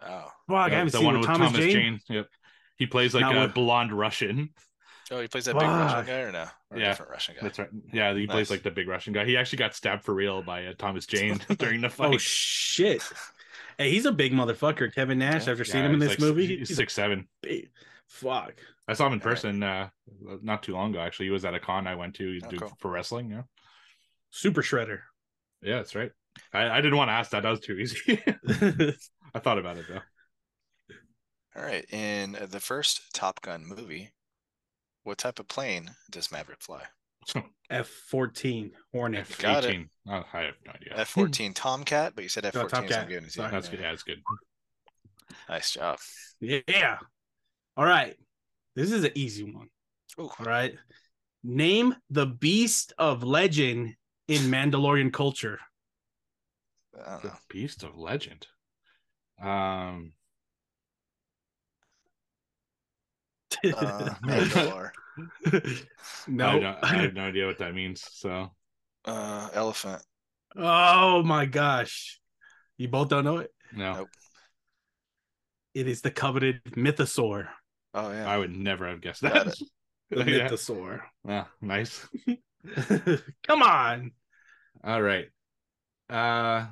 Oh. Fuck, I The- haven't the seen one with with Thomas, Jane. Yep. He plays like Not a with- blonde Russian. Oh, he plays that big Russian guy or no? Or a Yeah, different Russian guy. That's right. Yeah, he plays like the big Russian guy. He actually got stabbed for real by uh, Thomas Jane during the fight. Oh shit. Hey, he's a big motherfucker, Kevin Nash. Yeah. After Yeah, seeing him in this like- movie, He's he's a six seven. big- Fuck. I saw him in All right. person uh not too long ago. Actually, he was at a con I went to. He's Oh, doing cool. for wrestling. Yeah, Super shredder. yeah, that's right. I, I didn't want to ask that. That was too easy. I thought about it though. All right. In uh, the first Top Gun movie, what type of plane does Maverick fly? F fourteen Hornet. F got it. eighteen. Oh, I have no idea. F fourteen Tomcat, but you said F fourteen. so I'm Tomcat. giving it to you. Sorry. That's good. Yeah, that's good. Nice job. Yeah. All right. This is an easy one. Ooh. All right. Name the beast of legend in Mandalorian culture. The. Beast of Legend. Um, Uh, Mandalore. I, no. don't, I have no idea what that means. So Uh, elephant. oh my gosh. You both don't know it? no, Nope. It is the coveted mythosaur. Oh yeah. I would never have guessed Got that. The yeah. mythosaur. Yeah, nice. Come on. All right. Uh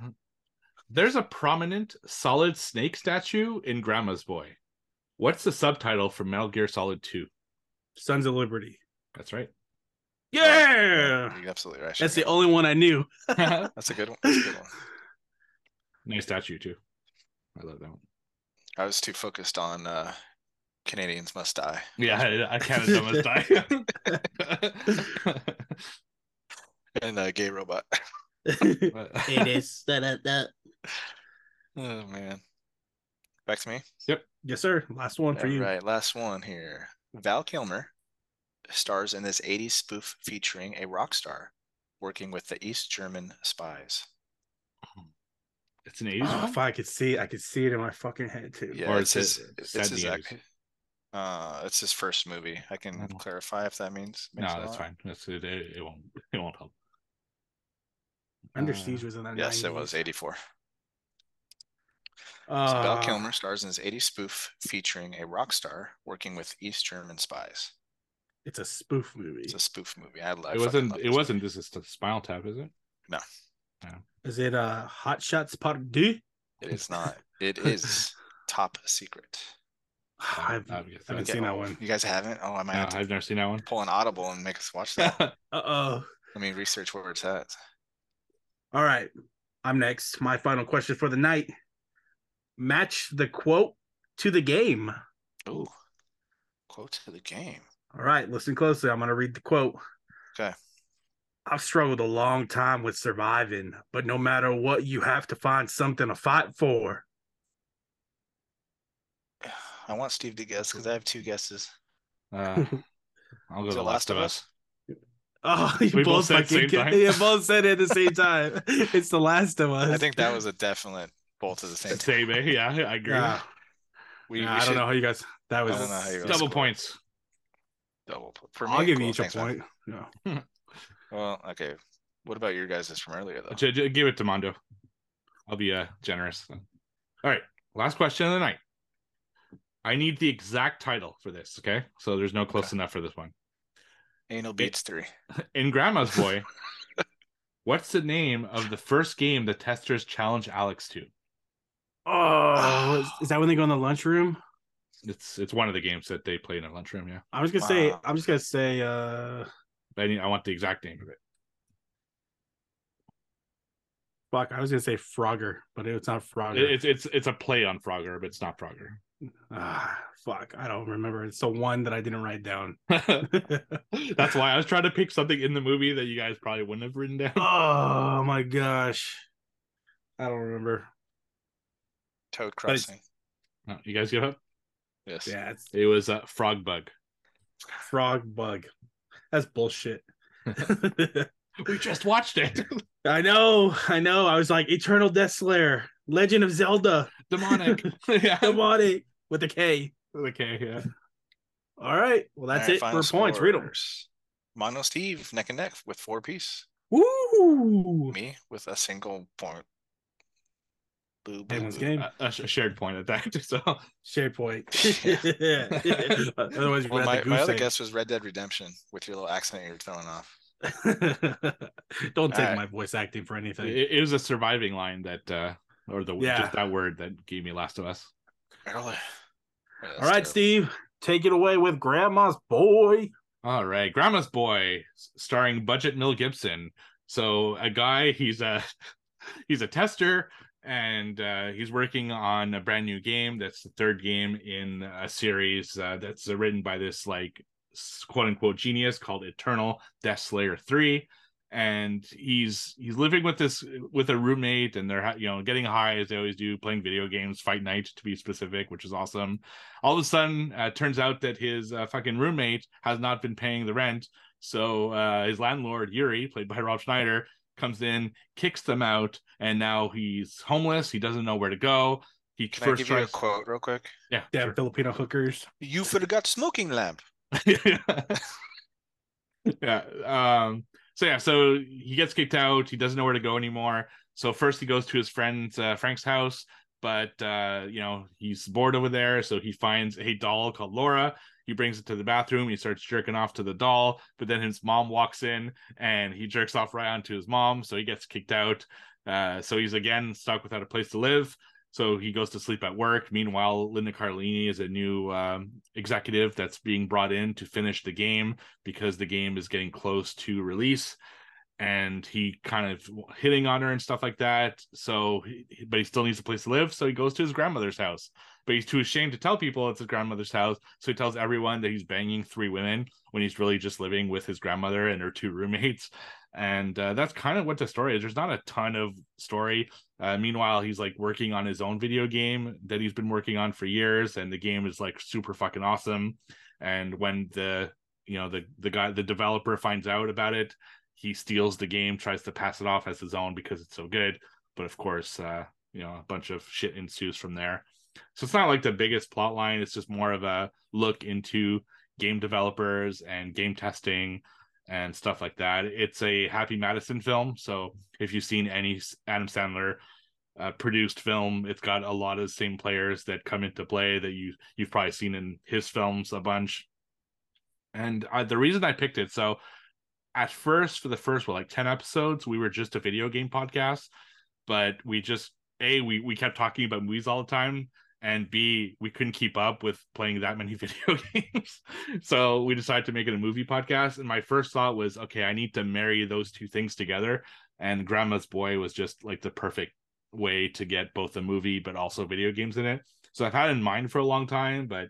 there's a prominent solid snake statue in Grandma's Boy. What's the subtitle for Metal Gear Solid 2? Sons of Liberty. That's right. Yeah. You're absolutely right. That's the Sugar. only one I knew. That's a good one. That's a good one. nice statue too. I love that one. I was too focused on uh, Canadians must die. Yeah, I, I Canada must die. And a gay robot. it is. Da, da, da. Oh man. Back to me. Yep. Yes, sir. Last one for you. right, last one here. Val Kilmer stars in this 80s spoof featuring a rock star working with the East German spies? It's an 80s Oh, one? if I could see, I could see it in my fucking head too. Yeah, Or it's it's his, a- it's set his the ac- uh, it's his first movie. I can Mhm. clarify if that means. No, that's lot. fine. That's it, it. It won't. It won't help. Under Uh, Siege was in that. Yes, it was 84. So Uh, Val Kilmer stars in his 80s spoof featuring a rock star working with East German spies. It's a spoof movie. It's a spoof movie. I, I it fucking wasn't. love It this wasn't. This is the Spinal Tap, is it No. No. Is it uh Hot Shots Part Deux? It is not. It is top secret. I've, I guess I haven't so. seen that one. You guys haven't? Oh, I might No, have to I've never seen that one. pull an audible and make us watch that. Uh oh. Let me research where it's at. All right. I'm next. My final question for the night. Match the quote to the game. Ooh. Quote to the game. All right, listen closely. I'm going to read the quote. Okay. I've struggled a long time with surviving, but no matter what, you have to find something to fight for. I want Steve to guess because I have two guesses. Uh, I'll go to The Last of Us. Oh, you We both both said at fucking same time? You both said it at the same time. it's the last of us. I think that was a definite both at the same time. Same, eh? Yeah, I agree. Yeah. We, Yeah, we I don't know how you guys. That was. I don't know how you guys Double scored. points. double. For I'll give cool, you each a thanks, man. point. Yeah. Well, okay. What about your guys' from earlier though? J- j- give it to Mondo. I'll be uh, generous. Then. All right, last question of the night. I need the exact title for this. Okay, so there's no close Okay. enough for this one. Anal Beats three. In Grandma's Boy, what's the name of the first game the testers challenge Alex to? Oh, is- is that when they go in the lunchroom? It's it's one of the games that they play in a lunchroom. Yeah, I was gonna say. I'm just gonna say. uh I need, I want the exact name of it. Fuck. I was gonna say Frogger, but it's not Frogger. It- It's it's it's a play on Frogger, but it's not Frogger. Ah, fuck. I don't remember. It's the one that I didn't write down. That's why I was trying to pick something in the movie that you guys probably wouldn't have written down. oh my gosh. I don't remember. Toad Crossing. No, you guys give up. Yes. Yeah, it's It was uh, Frog Bug. Frog Bug. That's bullshit. We just watched it. I know, I know. I was like Eternal Death Slayer, Legend of Zelda, Demonic. yeah. Demonic with a K. Okay. Yeah. All right. Well, that's All right, it final for points. Read them. scores. Mondo Steve neck and neck with four piece. Woo! Me with a single point. Boo, boo, boo. game. A, a shared point at that. So Share point. Yeah. Otherwise, Well, my, my other guess was Red Dead Redemption with your little accent you're throwing off. Don't take Alright. my voice acting for anything. it, it was a surviving line that, uh or the Yeah. just that word that gave me Last of Us. Really? Yeah, All right. Steve, take it away with Grandma's boy. All right, Grandma's Boy, starring Budget Mel Gibson. So a guy, he's a he's a tester, and uh, he's working on a brand new game. That's the third game in a series uh, that's uh, written by this like quote unquote genius called Eternal Death Slayer Three. And he's he's living with this with a roommate, and they're you know getting high as they always do, playing video games, Fight Night to be specific, which is awesome all of a sudden uh, turns out that his uh, fucking roommate has not been paying the rent so uh, his landlord yuri played by rob schneider comes in kicks them out and now he's homeless he doesn't know where to go he Can I first give you a tries quote real quick? yeah Damn Filipino hookers. You forgot smoking lamp. yeah um so yeah so he gets kicked out. He doesn't know where to go anymore. So first he goes to his friend uh, frank's house but uh you know he's bored over there. So he finds a doll called laura. He brings it to the bathroom. He starts jerking off to the doll but then his mom walks in and he jerks off right onto his mom. So he gets kicked out. Uh so he's again stuck without a place to live so he goes to sleep at work. Meanwhile linda cardellini is a new um, executive that's being brought in to finish the game because the game is getting close to release. And he kind of hitting on her and stuff like that. So but he still needs a place to live. So he goes to his grandmother's house but he's too ashamed to tell people it's his grandmother's house. So he tells everyone that he's banging three women when he's really just living with his grandmother and her two roommates. And uh, that's kind of what the story is. There's not a ton of story. Uh, meanwhile he's like working on his own video game that he's been working on for years and the game is like super fucking awesome. And when the you know the the guy the developer finds out about it he steals the game tries to pass it off as his own because it's so good. But of course uh you know a bunch of shit ensues from there so it's not like the biggest plot line. It's just more of a look into game developers and game testing and stuff like that. It's a happy madison film. So if you've seen any adam sandler uh, produced film it's got a lot of the same players that come into play that you you've probably seen in his films a bunch. And the reason I picked it, so at first, for the first, what, like 10 episodes, we were just a video game podcast, but we just, A, we, we kept talking about movies all the time. And B, we couldn't keep up with playing that many video games. so we decided to make it a movie podcast. And my first thought was, okay, I need to marry those two things together. And Grandma's Boy was just like the perfect way to get both a movie, but also video games in it. So I've had in mind for a long time, but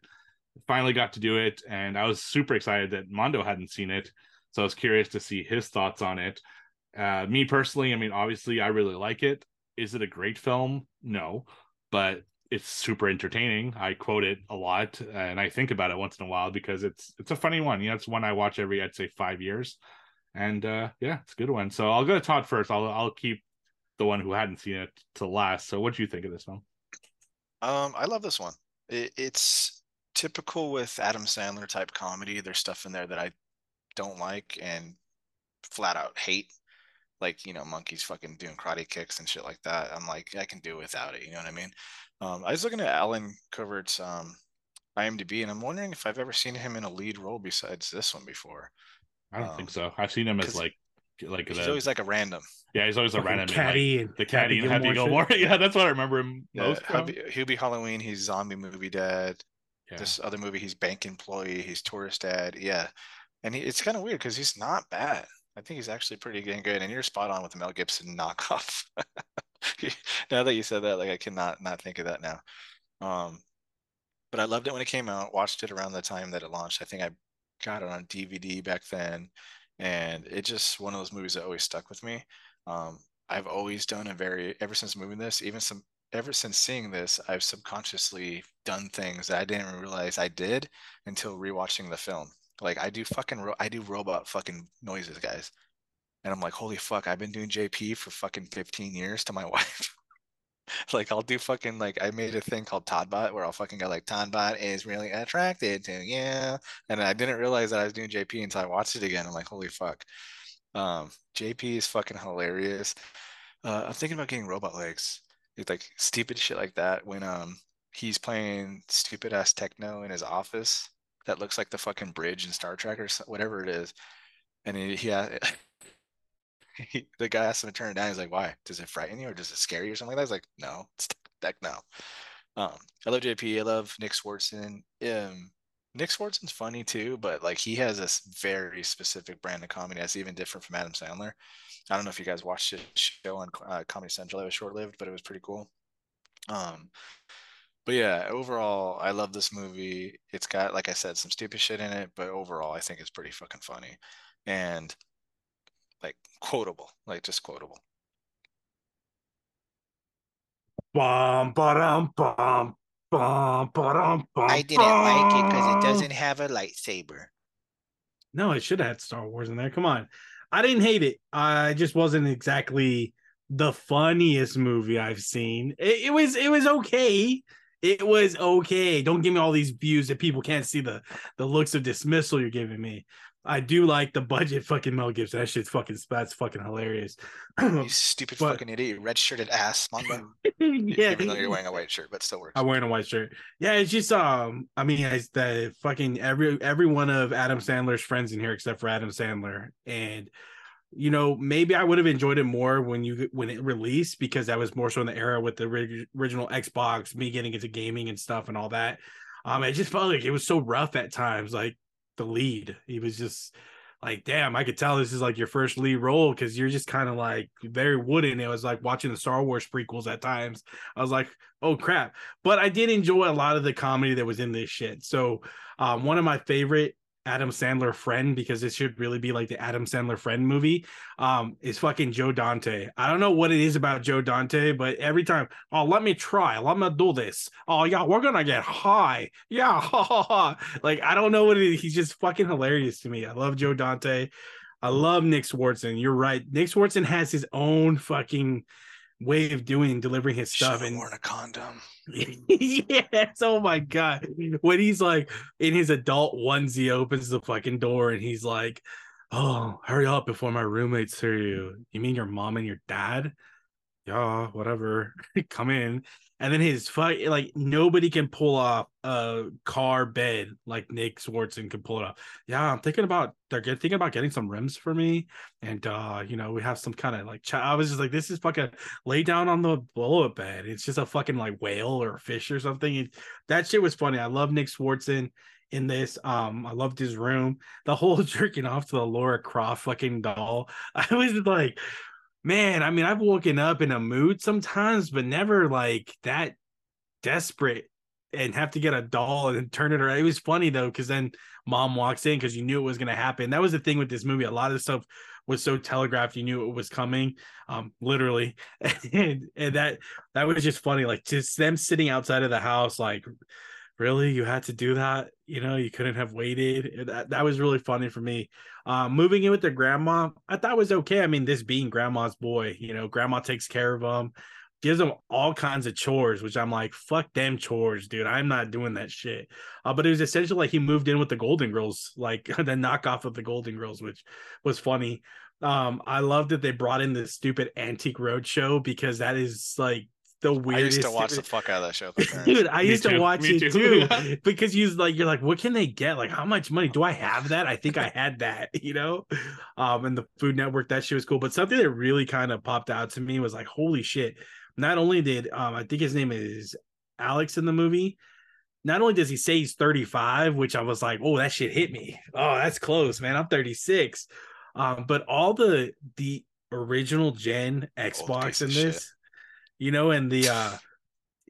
finally got to do it, and I was super excited that Mondo hadn't seen it. So I was curious to see his thoughts on it. Uh, me personally, I mean, obviously, I really like it. Is it a great film? No, but it's super entertaining. I quote it a lot, and I think about it once in a while because it's it's a funny one. You know, it's one I watch every I'd say five years, and uh, yeah, it's a good one. So I'll go to Todd first. I'll I'll keep the one who hadn't seen it to last. So what do you think of this film? Um, I love this one. It, it's typical with Adam Sandler type comedy. There's stuff in there that I don't like and flat out hate. Like, you know, monkeys fucking doing karate kicks and shit like that. I'm like, I can do without it. You know what I mean? Um, I was looking at Allen Covert's um, IMDb, and I'm wondering if I've ever seen him in a lead role besides this one before. I don't um, think so. I've seen him as like like he's the, always like a random. Yeah, he's always a random. Caddy like, the caddy and Happy Gilmore. yeah, that's what I remember him yeah, most. Hubie Halloween. He's zombie movie dad. Yeah. This other movie, he's bank employee, he's tourist dad. Yeah. And he, it's kind of weird because he's not bad. I think he's actually pretty good. And you're spot on with the Mel Gibson knockoff. now that you said that, like I cannot not think of that now. Um, but I loved it when it came out. Watched it around the time that it launched. I think I got it on DVD back then, and it just one of those movies that always stuck with me. Um, I've always done a very ever since moving this, even some ever since seeing this, I've subconsciously done things that I didn't realize I did until rewatching the film. Like I do fucking ro- I do robot fucking noises, guys. And I'm like, holy fuck, I've been doing JP for fucking 15 years to my wife. like I'll do fucking like I made a thing called Toddbot where I'll fucking go like Toddbot is really attracted to yeah. And I didn't realize that I was doing JP until I watched it again. I'm like, holy fuck. Um, JP is fucking hilarious. Uh, I'm thinking about getting robot legs It's like stupid shit like that when um he's playing stupid ass techno in his office that looks like the fucking bridge in Star Trek or whatever it is, and he, he, he the guy asked him to turn it down. He's like, "Why? Does it frighten you or does it scare you or something like that?" He's like, "No, it's techno." Um, I love JP. I love Nick Swardson. Um, Nick Swardson's funny too, but like he has this very specific brand of comedy that's even different from Adam Sandler. I don't know if you guys watched his show on uh, Comedy Central. It was short lived, but it was pretty cool. Um, but yeah, overall, I love this movie. It's got, like I said, some stupid shit in it, but overall, I think it's pretty fucking funny and like quotable, like just quotable. Bum, ba-dum, bum, bum, ba-dum, bum, I didn't like it because it doesn't have a lightsaber. No, it should have had Star Wars in there. Come on. I didn't hate it. I just wasn't exactly the funniest movie I've seen. It, it, was it was okay. It was okay. Don't give me all these views that people can't see the the looks of dismissal you're giving me. I do like the budget fucking Mel Gibson. That shit's fucking that's fucking hilarious. you stupid but, fucking idiot, red shirted ass, Mondo. yeah, even though you're wearing a white shirt, but still works. I'm wearing a white shirt. Yeah, it's just um, I mean, it's the fucking every every one of Adam Sandler's friends in here except for Adam Sandler, and you know maybe I would have enjoyed it more when you when it released because that was more so in the era with the original Xbox, me getting into gaming and stuff and all that. Um, it just felt like it was so rough at times, like the lead. He was just like, damn, I could tell this is like your first lead role because you're just kind of like very wooden. It was like watching the Star Wars prequels at times. I was like, oh crap. But I did enjoy a lot of the comedy that was in this shit. So um, one of my favorite Adam Sandler friend because it should really be like the Adam Sandler friend movie. Um, is fucking Joe Dante. I don't know what it is about Joe Dante, but every time, oh, let me try, let me do this. Oh yeah, we're gonna get high. Yeah, ha, ha, ha. like I don't know what it is. He's just fucking hilarious to me. I love Joe Dante. I love Nick Swardson. You're right. Nick Swardson has his own fucking way of doing delivering his stuff and worn a condom. yes oh my god. When he's like in his adult onesie opens the fucking door and he's like oh hurry up before my roommates hear you. You mean your mom and your dad? Yeah whatever. Come in and then his fight like nobody can pull off a car bed like Nick Swardson can pull it off. Yeah, I'm thinking about they're get, thinking about getting some rims for me, and uh, you know we have some kind of like ch- I was just like this is fucking lay down on the bullet bed. It's just a fucking like whale or fish or something. It, that shit was funny. I love Nick Swardson in this. Um, I loved his room. The whole jerking off to the Laura Croft fucking doll. I was like, man, I mean, I've woken up in a mood sometimes, but never like that desperate and have to get a doll and turn it around. It was funny though, because then mom walks in because you knew it was going to happen. That was the thing with this movie. A lot of stuff was so telegraphed, you knew it was coming, um, literally, and, and that that was just funny. Like just them sitting outside of the house, like really you had to do that you know you couldn't have waited that, that was really funny for me. Uh, moving in with their grandma i thought was okay. I mean this being grandma's boy you know grandma takes care of him gives them all kinds of chores which i'm like fuck them chores dude. I'm not doing that shit. Uh, but it was essentially like he moved in with the golden girls like the knockoff of the golden girls which was funny. Um i love that they brought in this stupid antique roadshow because that is like the weirdest. I used to watch the fuck out of that show. with my parents. Dude, I Me used to watch Me it too. too because you like you're like, what can they get? Like, how much money do I have that? I think I had that, you know. Um, and the Food Network, that shit was cool. But something that really kind of popped out to me was like, holy shit! Not only did um, I think his name is Alex in the movie. Not only does he say he's 35, which I was like, oh, that shit hit me. Oh, that's close, man. I'm 36. Um, but all the the original gen Xbox in this, shit. You know, and the uh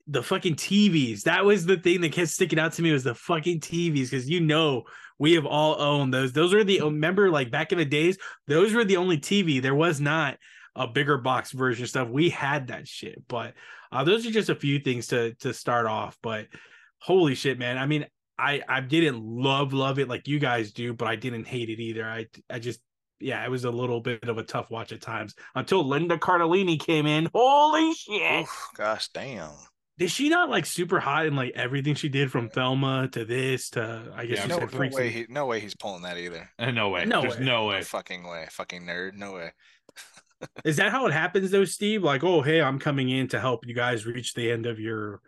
the fucking TVs. That was the thing that kept sticking out to me was the fucking TVs because you know we have all owned those. Those were the remember like back in the days. Those were the only TV. There was not a bigger box version stuff. We had that shit, but uh, those are just a few things to to start off. But holy shit, man! I mean, I I didn't love love it like you guys do, but I didn't hate it either. I I just yeah, it was a little bit of a tough watch at times until Linda Cardellini came in. Holy shit! Oof, gosh damn. Did she not like super hot in like everything she did from Velma to this to I guess Yeah, you No, said no way. He, no way. He's pulling that either. Uh, no way. No There's way. no No way. fucking way. Fucking nerd. No way. Is that how it happens though, Steve? Like, oh hey, I'm coming in to help you guys reach the end of your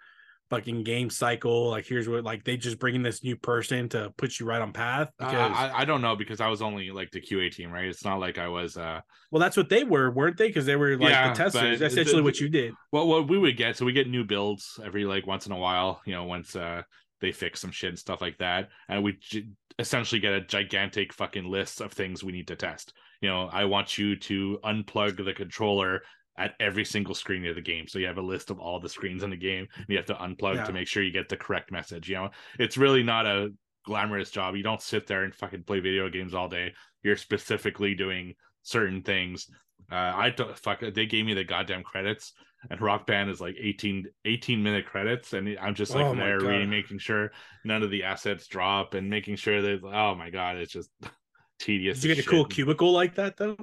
fucking game cycle. Like here's what like they just bringing this new person to put you right on path. Uh, Because I, I don't know because I was only like the QA team, right? It's not like I was uh well that's what they were, weren't they? Because they were like Yeah, the testers. Essentially the- what you did. well what we would get so we get new builds every like once in a while, you know, once uh they fix some shit and stuff like that. And we j- essentially get a gigantic fucking list of things we need to test. You know, I want you to unplug the controller at every single screen of the game. So you have a list of all the screens in the game and you have to unplug Yeah. to make sure you get the correct message. You know, it's really not a glamorous job. You don't sit there and fucking play video games all day. You're specifically doing certain things. Uh, I don't fuck. They gave me the goddamn credits, and Rock Band is like 18, 18 minute credits, and I'm just like Oh there reading, making sure none of the assets drop, and making sure that oh my god, it's just tedious. Did you get a cool cubicle like that though?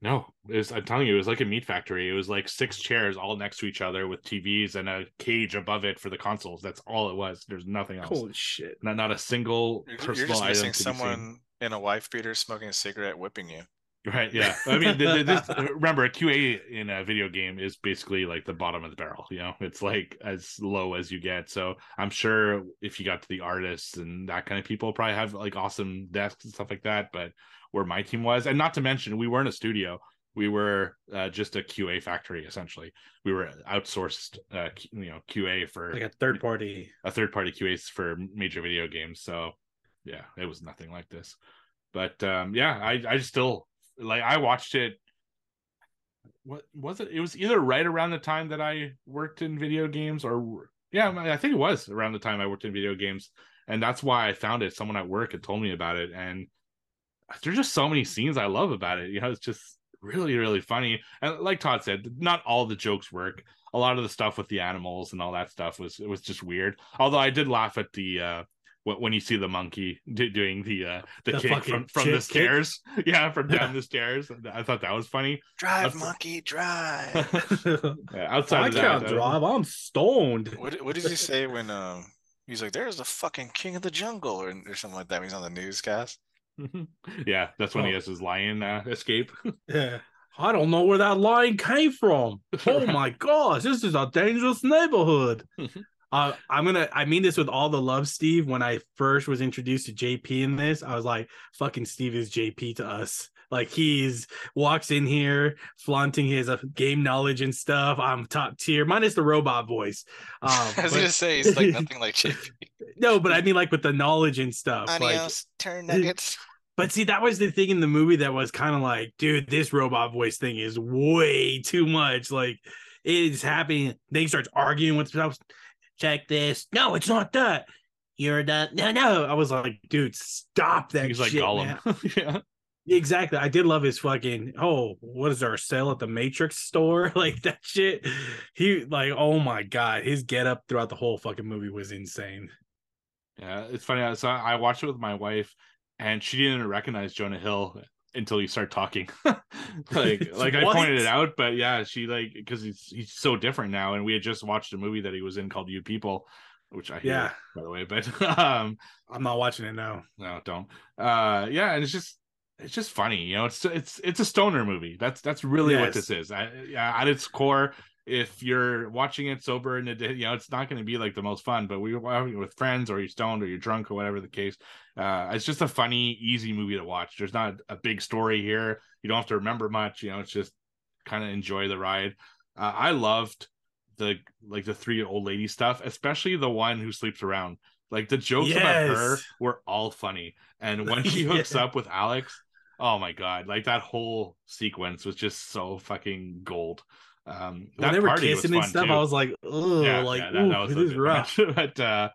No, it was, I'm telling you, it was like a meat factory. It was like six chairs all next to each other with TVs and a cage above it for the consoles. That's all it was. There's nothing else. Holy shit. Not not a single You're, personal you're just item missing to someone in a wife beater smoking a cigarette whipping you. Right. Yeah. I mean, th- th- this, uh, remember, a QA in a video game is basically like the bottom of the barrel. You know, it's like as low as you get. So I'm sure if you got to the artists and that kind of people, probably have like awesome desks and stuff like that. But where my team was, and not to mention, we weren't a studio. We were uh, just a QA factory essentially. We were outsourced, uh, you know, QA for Like a third party. a third party QAs for major video games. So yeah, it was nothing like this. But um yeah, I I still like I watched it what was it? It was either right around the time that I worked in video games or yeah, I think it was around the time I worked in video games and that's why I found it. Someone at work had told me about it, and there's just so many scenes I love about it. You know, it's just really really funny. And like Todd said, not all the jokes work. A lot of the stuff with the animals and all that stuff was it was just weird. Although I did laugh at the uh when you see the monkey doing the uh the, the kick from, from the stairs kick? yeah from down the stairs i thought that was funny drive monkey drive yeah, outside I of can't that, drive i'm stoned what, what did he say when um he's like there's the fucking king of the jungle or, or something like that when he's on the newscast yeah that's when oh. he has his lion uh, escape yeah I don't know where that lion came from. Oh my gosh, this is a dangerous neighborhood. Uh, I'm gonna. I mean this with all the love, Steve. When I first was introduced to JP in this, I was like, "Fucking Steve is JP to us." Like he's walks in here flaunting his uh, game knowledge and stuff. I'm top tier, minus the robot voice. Um, I was but, gonna say he's like nothing like JP. no, but I mean like with the knowledge and stuff. Adios, like, turn nuggets. But see, that was the thing in the movie that was kind of like, dude, this robot voice thing is way too much. Like, it is happening. They he starts arguing with himself check this. No, it's not that. You're not. No, no. I was like, dude, stop that. He's shit, like Gollum. yeah. Exactly. I did love his fucking oh, what is our sale at the Matrix store? like that shit. He like, oh my god, his get up throughout the whole fucking movie was insane. Yeah, it's funny. So I watched it with my wife, and she didn't recognize Jonah Hill until you start talking. like like I pointed it out, but yeah, she like because he's he's so different now, and we had just watched a movie that he was in called You People, which I yeah by the way, but um I'm not watching it now. No, don't. Uh yeah, and it's just it's just funny, you know. It's it's it's a stoner movie. That's that's really yes. what this is. I, at its core, if you're watching it sober and it, you know it's not going to be like the most fun but we it with friends or you're stoned or you're drunk or whatever the case uh, it's just a funny easy movie to watch there's not a big story here you don't have to remember much you know it's just kind of enjoy the ride uh, i loved the like the three old lady stuff especially the one who sleeps around like the jokes yes. about her were all funny and when she hooks yeah. up with alex oh my god like that whole sequence was just so fucking gold um, when they were kissing and stuff, too. I was like, oh, yeah, like yeah, that, that was this rough. but uh,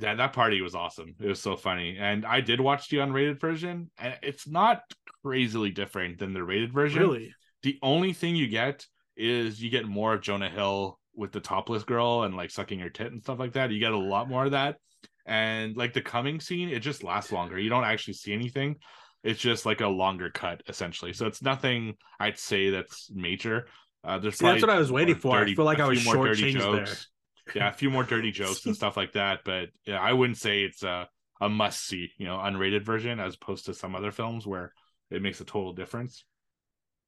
that that party was awesome. It was so funny, and I did watch the unrated version, and it's not crazily different than the rated version. Really, the only thing you get is you get more of Jonah Hill with the topless girl and like sucking her tit and stuff like that. You get a lot more of that, and like the coming scene, it just lasts longer. You don't actually see anything. It's just like a longer cut essentially. So it's nothing I'd say that's major. Uh, there's See, that's what I was waiting for. Dirty, I feel like I was short shortchanged there. yeah, a few more dirty jokes and stuff like that. But yeah, I wouldn't say it's a a must see, you know, unrated version as opposed to some other films where it makes a total difference.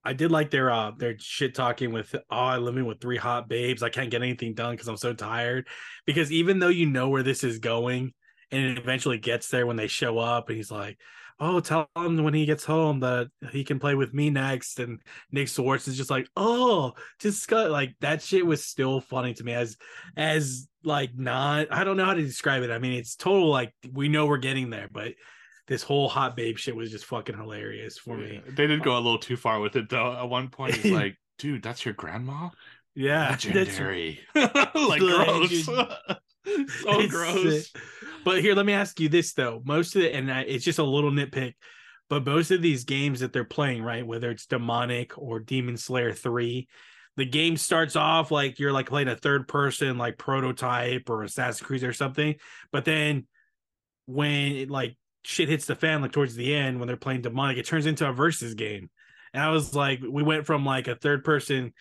I did like their uh their shit talking with oh I live in with three hot babes. I can't get anything done because I'm so tired. Because even though you know where this is going, and it eventually gets there when they show up, and he's like, oh, tell him when he gets home that he can play with me next. And Nick Swardson is just like, oh, just like that shit was still funny to me as as like not I don't know how to describe it. I mean, it's total like we know we're getting there, but this whole hot babe shit was just fucking hilarious for me. They did uh, go a little too far with it though. At one point, he's like, dude, that's your grandma? Yeah. Legendary. like gross. so gross. But here, let me ask you this though: most of it, and it's just a little nitpick, but most of these games that they're playing, right, whether it's Demonik or Demon Slayer Three, the game starts off like you're like playing a third person, like prototype or Assassin's Creed or something, but then when it, like shit hits the fan, like towards the end when they're playing Demonik, it turns into a versus game. And I was like, we went from like a third person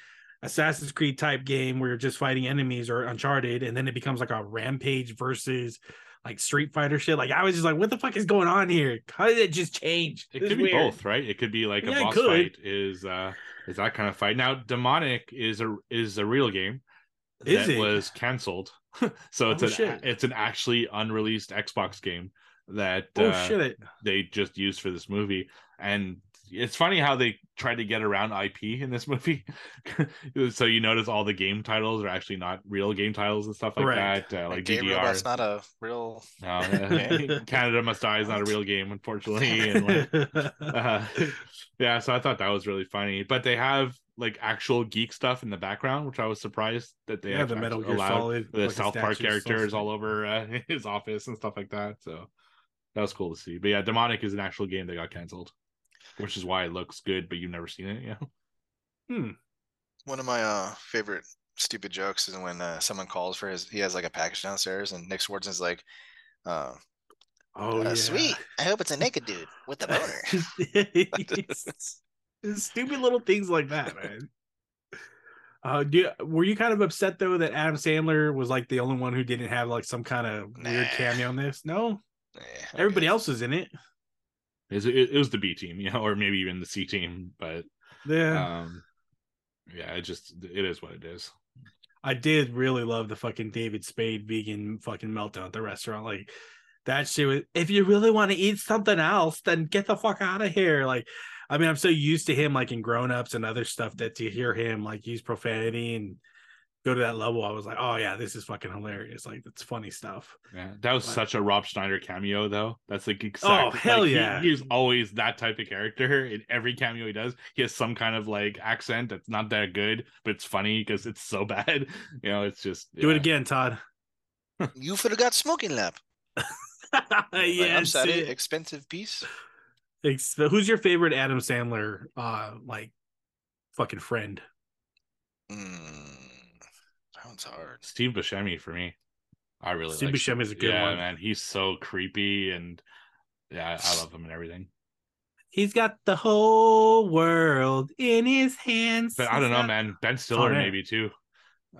Assassin's Creed type game where you're just fighting enemies or Uncharted, and then it becomes like a Rampage versus like Street Fighter shit. Like I was just like, what the fuck is going on here? How did it just change? It this could be weird. both, right? It could be like yeah, a boss fight is uh is that kind of fight. Now, Demonik is a is a real game is that it? was canceled. so it's oh, an shit. it's an actually unreleased Xbox game that oh, uh, shit. they just used for this movie. And it's funny how they tried to get around IP in this movie. so you notice all the game titles are actually not real game titles and stuff like right. that. Uh, like DDR. That's not a real. No, uh, Canada Must Die is not a real game, unfortunately. And like, uh, yeah, so I thought that was really funny. But they have like actual geek stuff in the background, which I was surprised that they Yeah, the Metal Gear allowed Solid, the like South Park statue of characters Solstice. all over uh, his office and stuff like that. So that was cool to see. But yeah, Demonik is an actual game that got canceled, which is why it looks good, but you've never seen it. Yeah, One of my uh favorite stupid jokes is when uh, someone calls for his he has like a package downstairs and Nick Swardson's like, uh, Oh uh, yeah, sweet. I hope it's a naked dude with a boner. Stupid little things like that, man. Uh, do you, were you kind of upset though that Adam Sandler was like the only one who didn't have like some kind of weird cameo in this? No, I everybody guess. else is in it. It it was the B team, you know, or maybe even the C team. But Yeah, um, yeah, it just it is what it is. I did really love the fucking David Spade vegan fucking meltdown at the restaurant. Like that shit was. If you really want to eat something else, then get the fuck out of here. Like, I mean, I'm so used to him like in Grown Ups and other stuff that to hear him like use profanity and go to that level, I was like, oh yeah, this is fucking hilarious. Like that's funny stuff. Yeah, that was But- such a Rob Schneider cameo, though. That's like exactly. Oh, hell like, he- yeah. he's always that type of character in every cameo he does. He has some kind of like accent that's not that good, but it's funny because it's so bad. You know, it's just Do it again, Todd. You forgot smoking lab. Like, I'm yes, sorry, expensive piece. Ex- Who's your favorite Adam Sandler uh like fucking friend? Mm, that one's hard. Steve Buscemi for me. I really Steve like Buscemi is a good yeah, one. man. He's so creepy and yeah, I love him and everything. He's got the whole world in his hands. But I don't know, got- man. Ben Stiller there. maybe too.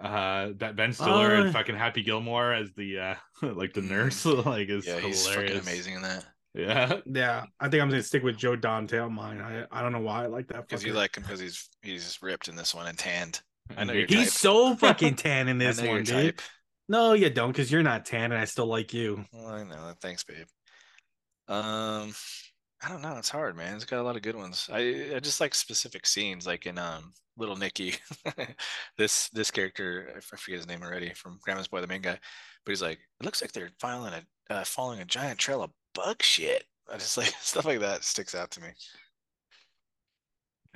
Uh, that Ben Stiller Uh, and fucking Happy Gilmore as the uh like the Mm. nurse like is Yeah, he's hilarious. fucking amazing in that. Yeah, Yeah, I think I'm gonna stick with Joe Dante on mine. I I don't know why I like that. Because you like him because he's he's ripped in this one and tanned. I know your He's type. so fucking tan in I this know your one, dude. type. No, you don't, because you're not tan, and I still like you. Well, I know. Thanks, babe. Um, I don't know. It's hard, man. It's got a lot of good ones. I I just like specific scenes, like in um Little Nicky. this this character, I forget his name already, from Grandma's Boy, the main guy. But he's like, it looks like they're following a uh, following a giant trail of bug shit. I just like stuff like that sticks out to me.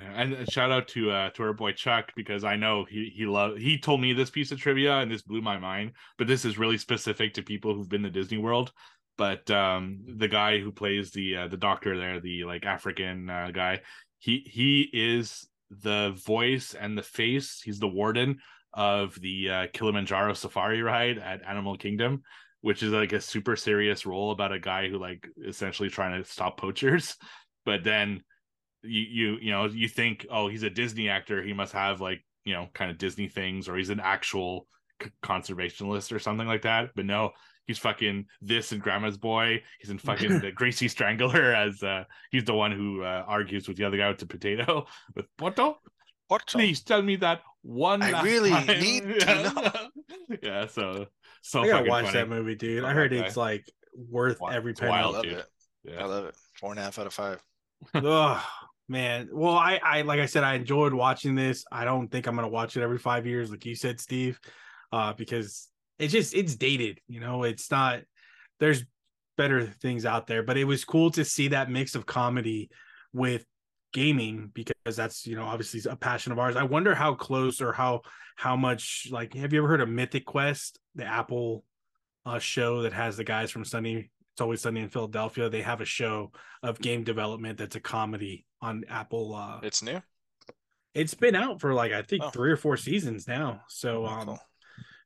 And shout out to uh to our boy Chuck because I know he he loved he told me this piece of trivia and this blew my mind. But this is really specific to people who've been to Disney World. But um the guy who plays the uh, the doctor there, the like African uh, guy, he he is the voice and the face. He's the warden of the uh, Kilimanjaro safari ride at Animal Kingdom, which is like a super serious role about a guy who like essentially trying to stop poachers. But then you you you know you think oh he's a disney actor he must have like you know kind of disney things or he's an actual c- conservationist or something like that but no he's fucking this and grandma's boy he's in fucking the gracie strangler as uh he's the one who uh, argues with the other guy with the potato with Poto, What? please tell me that one I really time." need to yeah. know. yeah so so I gotta watch funny. that movie, dude. Love I heard that it's like worth Wi- every it's penny. I love dude. it. I love it. Four and a half out of five. Ugh, man. Well, I, I, like I said, I enjoyed watching this. I don't think I'm gonna watch it every five years, like you said, Steve, uh, because it's just it's dated. You know, it's not. There's better things out there, but it was cool to see that mix of comedy with gaming because that's you know obviously a passion of ours. I wonder how close or how how much like have you ever heard of Mythic Quest, the Apple uh, show that has the guys from Sunny It's Always Sunny in Philadelphia. They have a show of game development that's a comedy on Apple. Uh, It's new. it's been out for like I think Oh. three or four seasons now. So Oh, um, cool.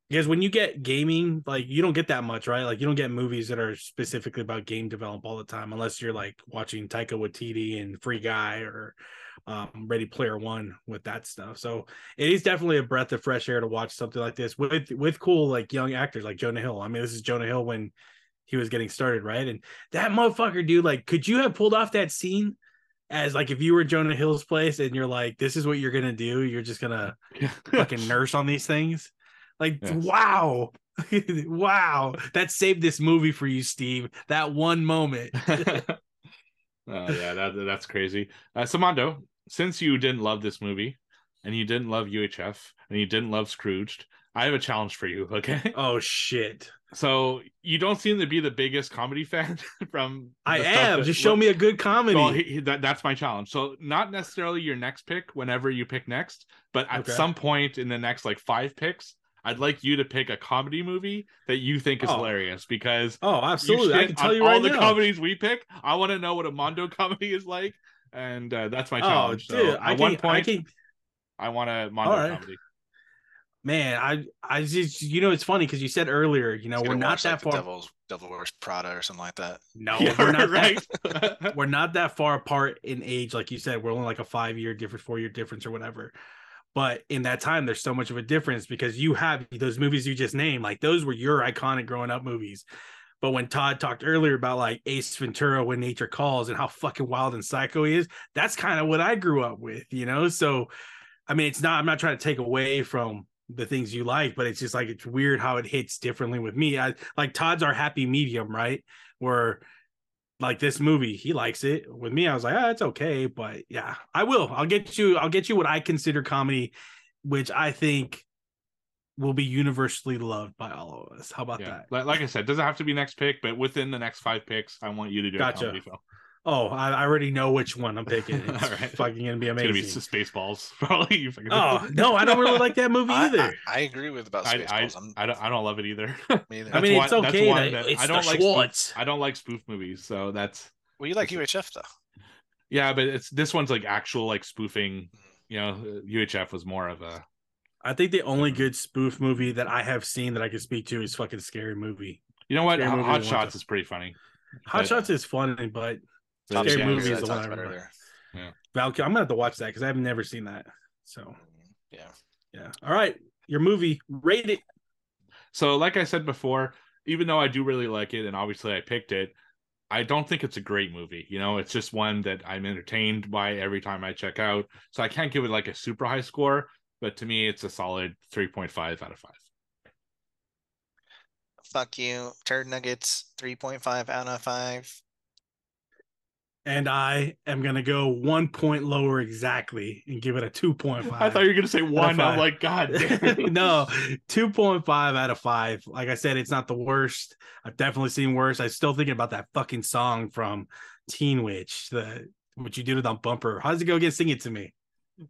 because when you get gaming, like you don't get that much, right? Like you don't get movies that are specifically about game development all the time, unless you're like watching Taika Waititi and Free Guy or um, Ready Player One with that stuff. So it is definitely a breath of fresh air to watch something like this with with cool like young actors like Jonah Hill. I mean, this is Jonah Hill when he was getting started, right? And that motherfucker, dude, like, could you have pulled off that scene? As like if you were Jonah Hill's place and you're like, this is what you're gonna do, you're just gonna fucking nurse on these things. Like, Yes. wow. wow. That saved this movie for you, Steve. That one moment. Oh yeah, that that's crazy. Uh, Samando, since you didn't love this movie and you didn't love UHF and you didn't love Scrooged, I have a challenge for you. Okay. Oh shit. So you don't seem to be the biggest comedy fan from. I am. that- Just show me a good comedy. Well, he, he- that, that's my challenge. So not necessarily your next pick whenever you pick next, but at Okay. some point in the next like five picks, I'd like you to pick a comedy movie that you think is Oh. hilarious because oh, absolutely. I can tell you all right the now. comedies we pick. I want to know what a Mondo comedy is like, and uh, that's my oh, challenge. dude, so at can, one point, I can I want a Mondo All right. comedy. Man, I I just you know it's funny because you said earlier, you know, we're not watch, that like, the far Devil's Devil Wears Prada or something like that. no, Yeah, we're not right. that we're not that far apart in age, like you said. We're only like a five year difference, four year difference, or whatever. But in that time, there's so much of a difference because you have those movies you just named, like those were your iconic growing up movies. But when Todd talked earlier about like Ace Ventura, When Nature Calls, and how fucking wild and psycho he is, that's kind of what I grew up with, you know. So, I mean, it's not. I'm not trying to take away from the things you like, but it's just like it's weird how it hits differently with me. I like Todd's our happy medium, right? Where like this movie, he likes it. With me, I was like, ah, it's okay, but yeah, I will. I'll get you. I'll get you what I consider comedy, which I think will be universally loved by all of us. How about Yeah, that? like, I said, doesn't have to be next pick, but within the next five picks, I want you to do Gotcha. a comedy film. Oh, I, I already know which one I'm picking. It's All right. fucking gonna be It's gonna be Spaceballs, probably. You oh no, I don't really like that movie either. I, I agree with about I, I, Spaceballs. I'm, I don't I don't love it either. me either. I mean, That's it's one- okay. that- that- it's I don't the like spoof, I don't like spoof movies, so that's well, you like UHF though. yeah. But it's this one's like actual like spoofing. You know, uh, UHF was more of a I think the only good spoof movie that I have seen that I can speak to is fucking Scary Movie. you know what Scary Hot Shots is pretty funny. Hot But- Shots is funny, but but Scary yeah, Movie is the one I about remember. earlier. Val, I'm gonna have to watch that because I've never seen that. So Mm, Yeah. yeah. All right, your movie, rate it. So, like I said before, even though I do really like it, and obviously I picked it, I don't think it's a great movie. You know, it's just one that I'm entertained by every time I check out. So I can't give it like a super high score, but to me, it's a solid 3.5 out of 5. Fuck you, turd nuggets. Three point five out of five. And I am gonna go one point lower exactly and give it a two point five. I thought you were going to say one. I'm like, God damn. no, 2.5 out of 5. Like I said, it's not the worst. I've definitely seen worse. I'm still thinking about that fucking song from Teen Witch, the what you did it on bumper. How's it go again? Sing it to me.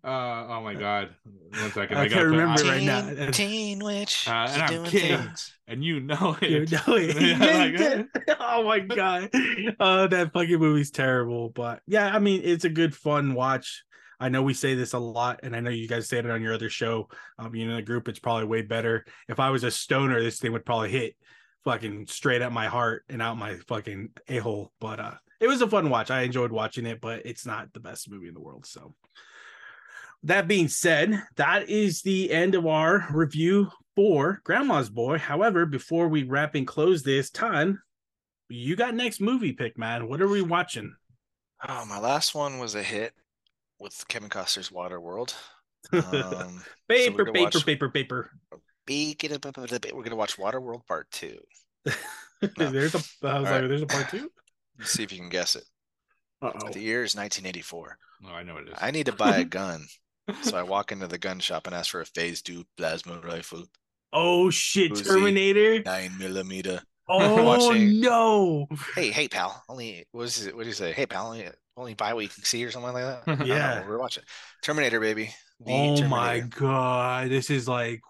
Uh, oh my God. One second. I I, can't remember I- right now. Teen, teen witch. Uh, and I'm doing king. things. and you know it. You know it. Yeah, like oh my god. Uh that fucking movie's terrible. But yeah, I mean it's a good fun watch. I know we say this a lot, and I know you guys said it on your other show. Um, you know, the group, it's probably way better. If I was a stoner, this thing would probably hit fucking straight at my heart and out my fucking a hole. But uh, it was a fun watch. I enjoyed watching it, but it's not the best movie in the world. So, that being said, that is the end of our review for Grandma's Boy. However, before we wrap and close this, Todd, you got next movie pick, man. What are we watching? Oh, my last one was a hit with Kevin Costner's Waterworld. Um, paper, gonna paper, watch- paper, paper. Beak it up, up, up, up. We're gonna watch Waterworld Part Two. No. there's a. I was All like, right. there's a part two. Let's see if you can guess it. Uh The year is 1984. Oh, I know what it is. I need to buy a gun, so I walk into the gun shop and ask for a Phase Two plasma rifle, Oh shit, Uzi. Terminator. nine millimeter. Oh watching- no. Hey, hey, pal. Only what is it? What do you say? Hey, pal. Only, only buy what you can see or something like that. Yeah. we're watching Terminator, baby. The Oh my god. This is like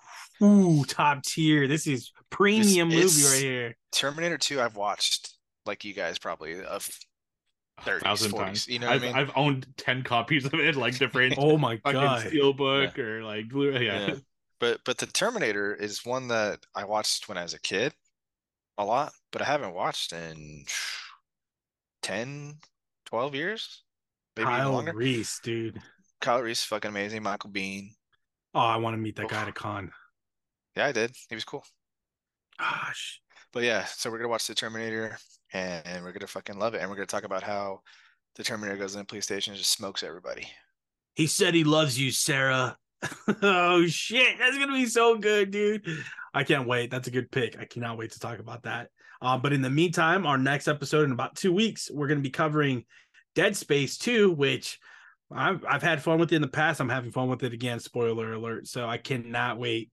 ooh, top tier. This is premium movie right here. Terminator Two. I've watched like you guys probably of A 30s, thousand 40s, times. you know what I I've, mean? I've owned 10 copies of it, like different Oh my god. steelbook or like blue. Yeah. Yeah. but but the Terminator is one that I watched when I was a kid a lot, but I haven't watched in 10, 12 years, maybe even Kyle longer. Reese, dude. Kyle Reese, is fucking amazing. Michael Biehn. Oh, I want to meet that guy at a con. Yeah, I did. He was cool. Ah, Gosh. But yeah, so we're gonna watch the Terminator and, and we're gonna fucking love it. And we're gonna talk about how the Terminator goes in PlayStation and just smokes everybody. He said he loves you, Sarah. oh shit, that's gonna be so good, dude. I can't wait. That's a good pick. I cannot wait to talk about that. Um, but in the meantime, our next episode in about two weeks, we're gonna be covering Dead Space 2, which I've I've had fun with it in the past. I'm having fun with it again. Spoiler alert. So I cannot wait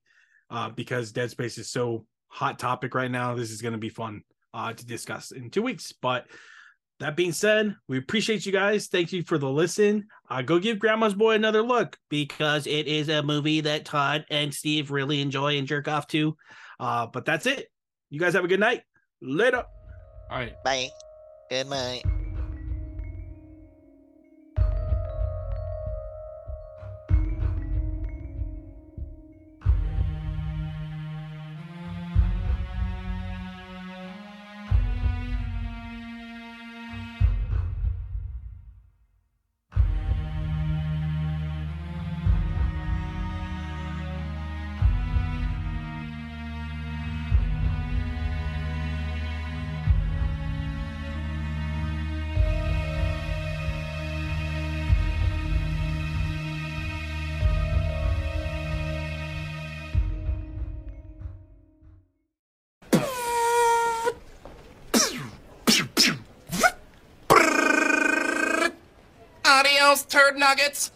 uh, because Dead Space is so hot topic right now. This is going to be fun uh, to discuss in two weeks. But that being said, we appreciate you guys. Thank you for the listen. Uh, go give Grandma's Boy another look because it is a movie that Todd and Steve really enjoy and jerk off to. Uh, but that's it. You guys have a good night. Later. All right. Bye. Good night. Nuggets.